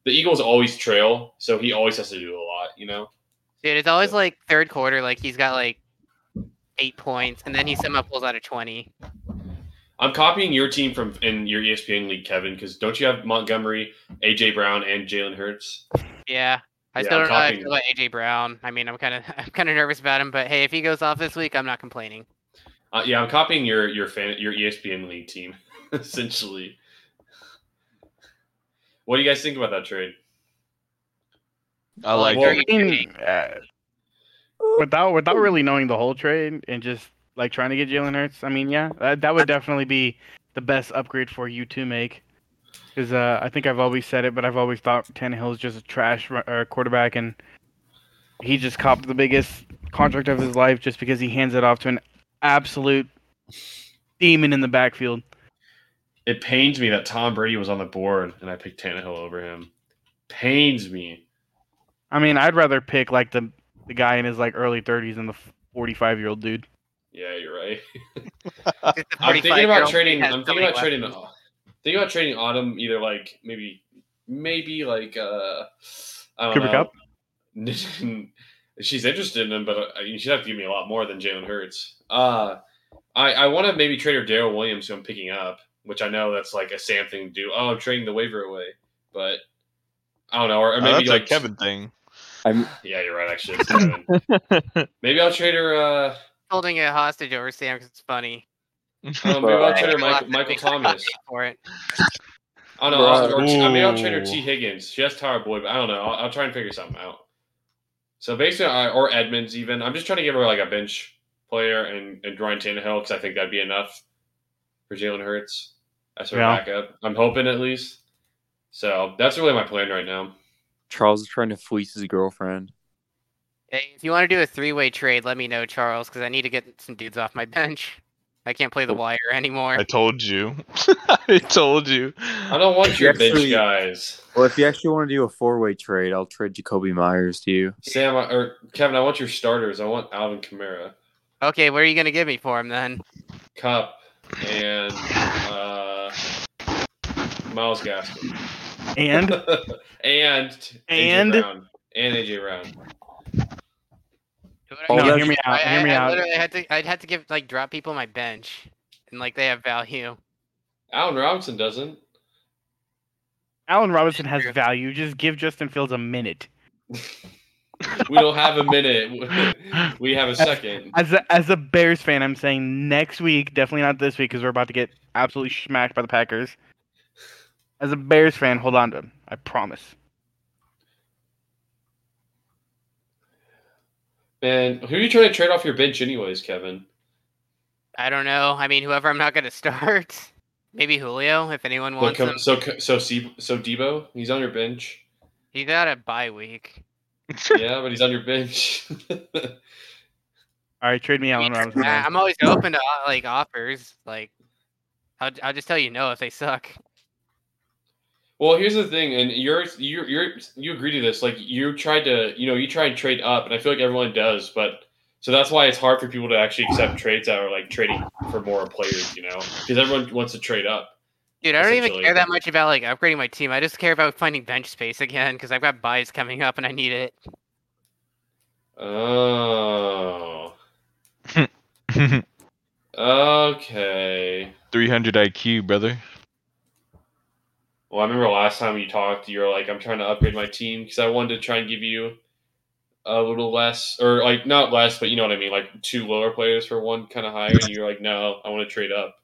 The Eagles always trail, so he always has to do a lot, you know? Dude, it's always like third quarter, like he's got like eight points, and then he somehow pulls out a twenty. I'm copying your team from in your ESPN league, Kevin, because don't you have Montgomery, AJ Brown, and Jalen Hurts? Yeah. I Yeah, still don't know how I feel about AJ Brown. I mean, I'm kind of <laughs> I'm kind of nervous about him, but hey, if he goes off this week, I'm not complaining. Uh, yeah, I'm copying your your fan your ESPN league team, <laughs> essentially. What do you guys think about that trade? I like Well, it. I mean, uh, without without really knowing the whole trade and just like trying to get Jalen Hurts, I mean, yeah, that, that would definitely be the best upgrade for you to make. Because uh, I think I've always said it, but I've always thought Tannehill is just a trash ru- uh, quarterback, and he just copped the biggest contract of his life just because he hands it off to an absolute demon in the backfield. It pains me that Tom Brady was on the board and I picked Tannehill over him. Pains me. I mean, I'd rather pick like the the guy in his like early 30s than the 45 year old dude. Yeah, you're right. <laughs> I'm thinking about trading. I'm thinking about trading. uh, Thinking about trading Autumn either like maybe maybe like uh I don't Cooper know. Kupp? <laughs> She's interested in him, but uh, you should have to give me a lot more than Jalen Hurts. Uh I I want to maybe trade her Darrel Williams, who I'm picking up, which I know that's like a Sam thing to do. Oh, I'm trading the waiver away, but I don't know, or, or Oh, maybe that's like a Kevin thing. I'm Yeah, you're right. Actually, it's Kevin. <laughs> maybe I'll trade her. uh Holding it hostage over Sam because it's funny. oh, Maybe I'll trade her Michael, Michael Thomas. for it. I don't know. I'll, or, Bruh. I mean, I'll trade her T. Higgins. She has Tyler Boyd, but I don't know. I'll, I'll try and figure something out. So basically, I, or Edmonds even. I'm just trying to give her like a bench player and, and Ryan Tannehill because I think that'd be enough for Jalen Hurts as her Yeah. backup. I'm hoping at least. So that's really my plan right now. Charles is trying to fleece his girlfriend. Hey, if you want to do a three-way trade, let me know, Charles, because I need to get some dudes off my bench. I can't play the wire anymore. I told you. <laughs> I told you. I don't want your bench Actually- guys. Well, if you actually want to do a four-way trade, I'll trade Jakobi Meyers to you. Sam I- or Kevin, I want your starters. I want Alvin Kamara, Okay, what are you gonna give me for him then? Kupp, and uh, Myles Gaskin. And <laughs> and And- AJ Brown. and AJ Brown. What Oh, I no, hear me you? out. I, Hear me I, I out. literally had to. I'd have to give like drop people my bench, and like they have value. Allen Robinson doesn't. Allen Robinson has value. Just give Justin Fields a minute. <laughs> We don't have a minute. <laughs> We have a second. As a, as a Bears fan, I'm saying next week, definitely not this week because we're about to get absolutely smacked by the Packers. As a Bears fan, hold on to him. I promise. Man, who are you trying to trade off your bench, anyways, Kevin? I don't know. I mean, whoever I'm not gonna start, <laughs> maybe Julio if anyone So, wants come, him. so, so, so Deebo, he's on your bench. He got a bye week. <laughs> Yeah, but he's on your bench. <laughs> All right, trade me Allen Robinson. I- then. I'm always open to like offers. Like, I'll I'll just tell you no if they suck. Well, here's the thing, and you're you you're you agree to this. Like you tried to, you know, you try and trade up, and I feel like everyone does, but so that's why it's hard for people to actually accept trades that are like trading for more players, you know, because everyone wants to trade up. Dude, I don't even care that much about like upgrading my team. I just care about finding bench space again because I've got buys coming up and I need it. Oh. <laughs> Okay. 300 IQ, brother. Well, I remember last time you talked, you were like, "I'm trying to upgrade my team because I wanted to try and give you a little less, or like not less, but you know what I mean, like two lower players for one kind of higher." And you're like, "No, I want to trade up."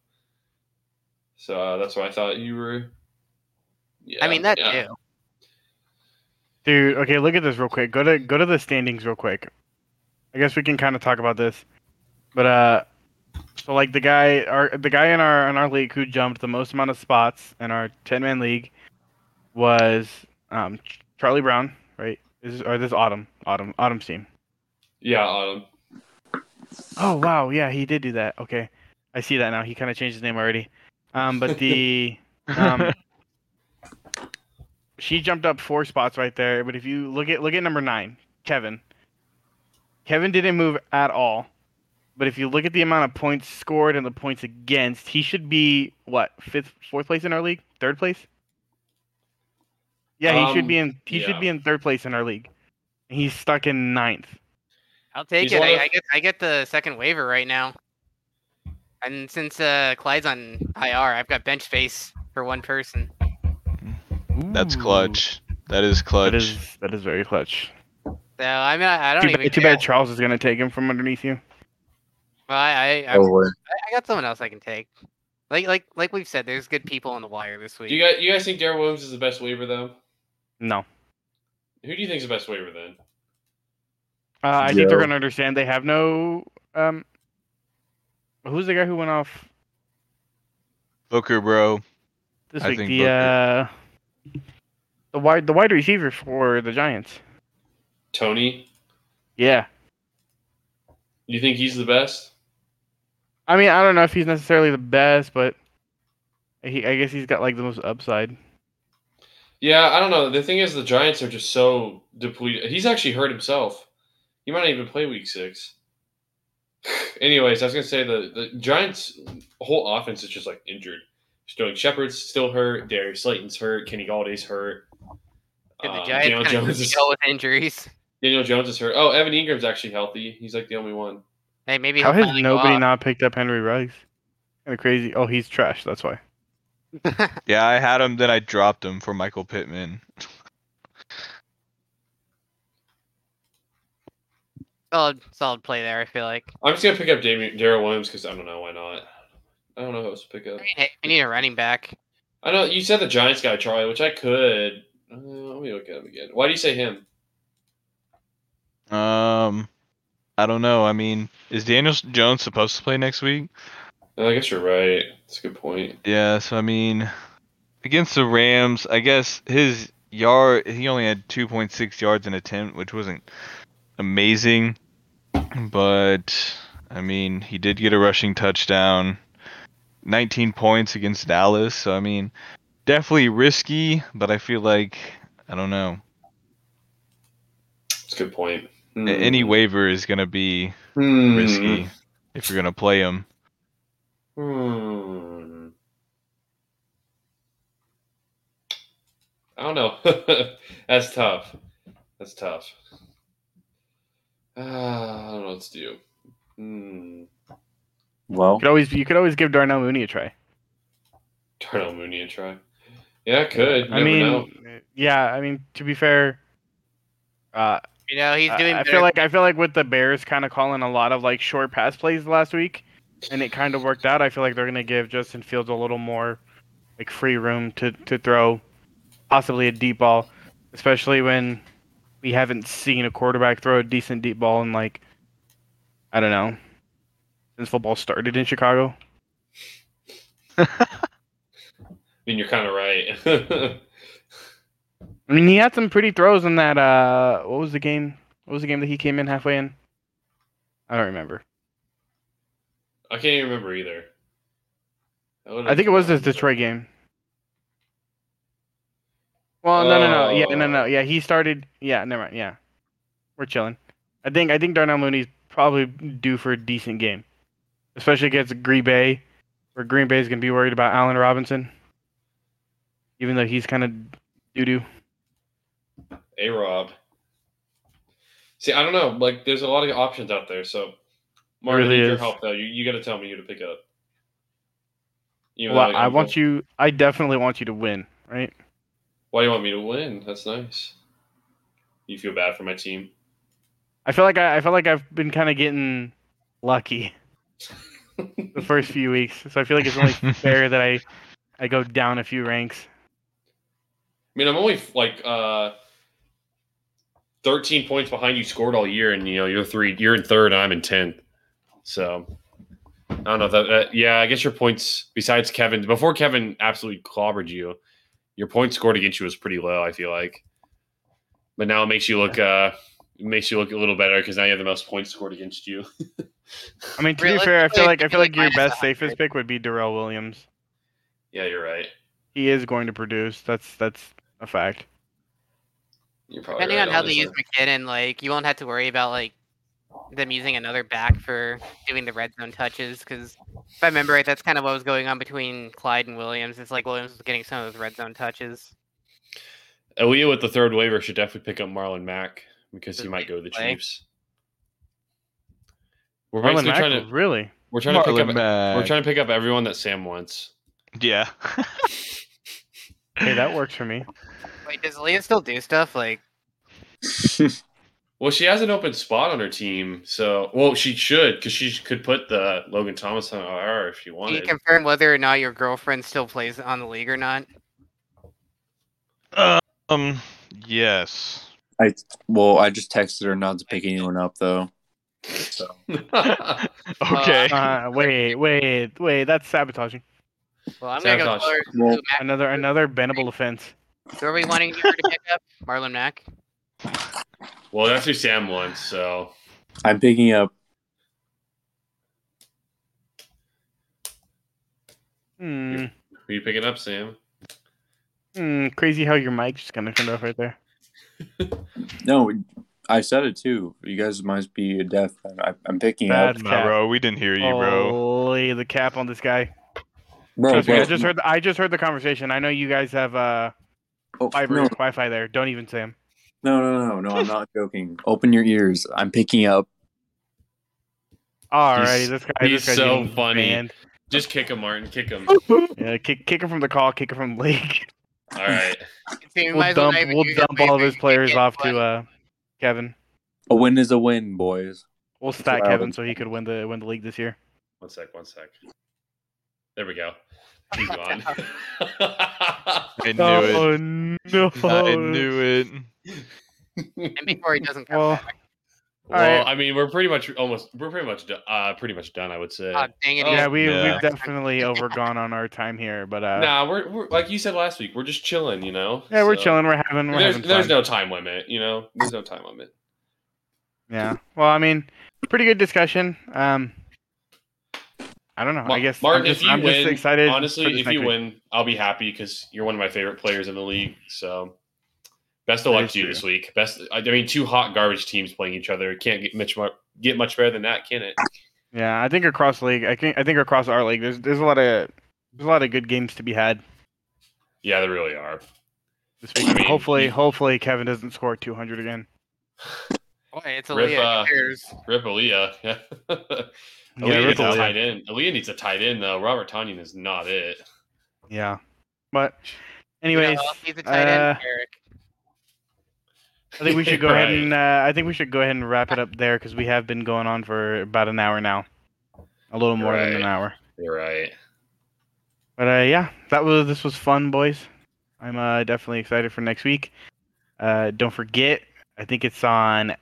So uh, that's why I thought you were. Yeah, I mean that yeah. too. Dude, okay, look at this real quick. Go to go to the standings real quick. I guess we can kind of talk about this. But uh so like the guy our the guy in our in our league who jumped the most amount of spots in our 10-man league was um Charlie Brown, right? This is, or this is Autumn, Autumn, Autumn's team. Yeah, Autumn. Oh wow, yeah, he did do that. Okay. I see that now. He kind of changed his name already. Um but the <laughs> um she jumped up four spots right there. But if you look at look at number nine, Kevin. Kevin didn't move at all. But if you look at the amount of points scored and the points against, he should be what fifth, fourth place in our league, third place. Yeah, he should Um, be in. He should be in third place in our league. He's stuck in ninth. I'll take He's it. I, of- I get I get the second waiver right now. And since uh, Clyde's on IR, I've got bench space for one person. That's clutch. That is clutch. That is that is very clutch. So I mean, I, I don't Too, even. too care. bad Charles is gonna take him from underneath you. Well, I, I, I, Probably. I got someone else I can take. Like like like we've said, there's good people on the wire this week. Do you guys, you guys think Darrel Williams is the best waiver though? No, Who do you think is the best waiver then? uh, I think they're gonna understand they have no. Um, who's the guy who went off Booker, bro. this I week? think The uh, the wide the wide receiver for the Giants. Toney. Yeah, You think he's the best? I mean I don't know if he's necessarily the best, but he I guess he's got like the most upside. Yeah, I don't know. The thing is, the Giants are just so depleted. He's actually hurt himself. He might not even play Week Six. <sighs> Anyways, I was gonna say the the Giants' whole offense is just like injured. Sterling Shepard's still hurt. Darius Slayton's hurt. Kenny Golladay's hurt. Yeah, the Um, Giants Daniel kind of Jones is deal with injuries. Daniel Jones is hurt. Oh, Evan Engram's actually healthy. He's like the only one. Hey, maybe How has nobody not picked up Henry Rice? Kind of crazy. Oh, he's trash. That's why. <laughs> Yeah, I had him, then I dropped him for Michael Pittman. <laughs> solid solid play there. I feel like. I'm just gonna pick up Damian Darrel Williams because I don't know why not. I don't know who else to pick up. I mean, hey, we need a running back. I know you said the Giants guy Charlie, which I could. Uh, let me look at him again. Why do you say him? Um, I don't know. I mean, is Daniel Jones supposed to play next week? Oh, I guess you're right. That's a good point. Yeah, so I mean, against the Rams, I guess his yard he only had 2.6 yards in an attempt, which wasn't amazing, but I mean, he did get a rushing touchdown, 19 points against Dallas. So I mean, definitely risky, but I feel like I don't know. That's a good point. Any hmm. waiver is gonna be Hmm. risky if you're gonna play him. Hmm. I don't know. <laughs> That's tough. That's tough. Uh, I don't know what to do. Hmm. Well, You could always you could always give Darnell Mooney a try. Darnell Mooney a try. Yeah, I could. You I mean, know. yeah. I mean, to be fair, uh, You know, he's I- doing. I, better. feel like I feel like with the Bears kind of calling a lot of like short pass plays last week, and it kind of worked out. I feel like they're gonna give Justin Fields a little more like free room to to throw, possibly a deep ball, especially when we haven't seen a quarterback throw a decent deep ball in like I don't know since football started in Chicago. <laughs> I mean, you're kind of right. <laughs> I mean, he had some pretty throws in that. Uh, what was the game? What was the game that he came in halfway in? I don't remember. I can't even remember either. I think it was this. Detroit game. Well, no, no, no. Yeah, no, no. Oh. Yeah, he started. Yeah, never mind. Yeah, we're chilling. I think I think Darnell Mooney's probably due for a decent game, especially against Green Bay, where Green Bay is gonna be worried about Allen Robinson. even though he's kind of doo doo. A Rob. See, I don't know. Like, there's a lot of options out there. So, Martin, really your help though. You, you got to tell me who to pick up. Even Well, though I want you. I definitely want you to win, right? Why do you want me to win? That's nice. You feel bad for my team. I feel like I, I feel like I've been kind of getting lucky the <laughs> first few weeks, so I feel like it's only <laughs> fair that I I go down a few ranks. I mean, I'm only like uh, 13 points behind you scored all year, and you know you're three, you're in third, and I'm in tenth. So I don't know. That, that yeah, I guess your points besides Kevin before Kevin absolutely clobbered you, your points scored against you was pretty low. I feel like, but now it makes you look uh it makes you look a little better because now you have the most points scored against you. <laughs> I mean, to be fair, I feel like I feel like your best safest pick would be Darrel Williams. yeah, you're right. He is going to produce. That's that's a fact. You're probably Depending right, on how they use. McKinnon, like you won't have to worry about like them using another back for doing the red zone touches. Because if I remember right, that's kind of what was going on between Clyde and Williams. It's like Williams was getting some of those red zone touches. Aaliyah with the third waiver should definitely pick up Marlon Mack because he might go to the? Chiefs. We're Marlon basically Mack, trying to really? we're trying to pick Marlon up we're trying to pick up everyone that Sam wants. Yeah. <laughs> Hey, that works for me. <laughs> Wait, does Leah still do stuff like? <laughs> Well, she has an open spot on her team, so well she should because she could put the Logan Thomas on IR if she Can you wanted. confirm whether or not your girlfriend still plays on the league or not? Um. Yes. I well, I just texted her not to pick anyone up though. So <laughs> <laughs> Okay. Uh, wait, wait, wait. That's sabotaging. Well, I'm gonna go Sabotage. for Well, Mack. Another another bannable offense. So are we wanting you to pick up <laughs> Marlon Mack? well, that's who Sam wants. So I'm picking up. Hmm. who you picking up, Sam? Hmm. Crazy how your mic just kind of turned off right there. <laughs> No, I said it too. You guys must be deaf. I, I'm picking That's up. Nah, cap. bro, we didn't hear you, bro. Holy the cap on this guy. Bro, Trust me, I just heard. I just heard the conversation. I know you guys have uh oh, fiber no, Wi-Fi there. Don't even say him. no, no, no, no. I'm not joking. Open your ears. I'm picking up. Alrighty, He's- this guy. he's this guy's so funny. banned. Just kick him, Martin. Kick him. <laughs> Yeah, kick kick him from the call. Kick him from the league. All right. We We'll might as well dump. We'll dump all of his players off to uh Kevin. A win is a win, boys. We'll That's stack Kevin so he could win the win the league this year. One sec. One sec. There we go. He's <laughs> gone. I <laughs> knew it. Oh no! I knew it. <laughs> And before he doesn't come Well, back. well, Alright. I mean, we're pretty much almost. We're pretty much. do- Uh, pretty much done. I would say. Oh, dang it. Oh, yeah, we Yeah. we've definitely overgone on our time here, but uh, Nah, we're, we're like you said last week. We're just chilling, you know. yeah, we're chilling. We're having we're There's having there's no time limit, you know. There's no time limit. Yeah. Well, I mean, pretty good discussion. Um, I don't know. Ma- I guess Martin, I'm just, if you I'm win, just excited. honestly, if you week. win, I'll be happy because you're one of my favorite players in the league. So, best of That luck to you true. this week. Best. I mean, two hot garbage teams playing each other can't get much more, get much better than that, can it? Yeah, I think across the league, I think I think across our league, there's there's a lot of there's a lot of good games to be had Yeah, they really are. this week. I mean, hopefully, you- hopefully Kevin doesn't score 200 again. Boy, it's a Rip, Leah. uh, Rip Aaliyah. <laughs> Yeah. Yeah, Aaliyah needs a Aaliyah. tight end. Aaliyah needs a tight end though. Robert Tonyan is not it. Yeah, but You know anyways, who else a tight end? uh, Eric. I think we should go <laughs> ahead and uh, I think we should go ahead and wrap it up there because we have been going on for about an hour now, a little more than an hour. You're right. But uh, yeah, that was this was fun, boys. I'm uh, definitely excited for next week. Uh, don't forget, I think it's on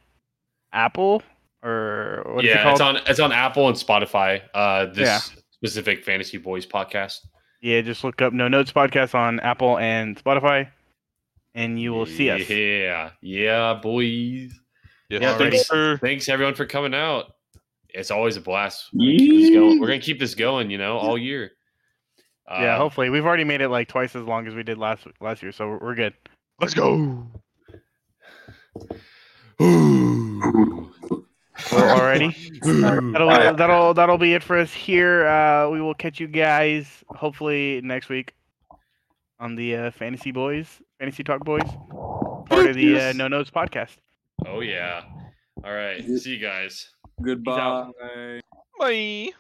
Apple or what is it yeah, called? it's on it's on Apple and Spotify. Uh, this Yeah. specific Fantasy Boys podcast. Yeah, just look up No Notes Podcast on Apple and Spotify, and you will see us. Yeah, yeah, boys. Yes, Yeah, thanks, sir. thanks everyone for coming out. It's always a blast. We're gonna, keep this going. We're gonna keep this going, you know, all year. Yeah, Uh, hopefully we've already made it like twice as long as we did last last year, so we're, we're good. Let's go. <sighs> Well, alrighty. <laughs> That'll that'll that'll be it for us here. Uh, we will catch you guys hopefully next week on the uh, Fantasy Boys, Fantasy Talk Boys, part of the uh, No Notes podcast. Oh yeah. All right. See you guys. Goodbye. Bye.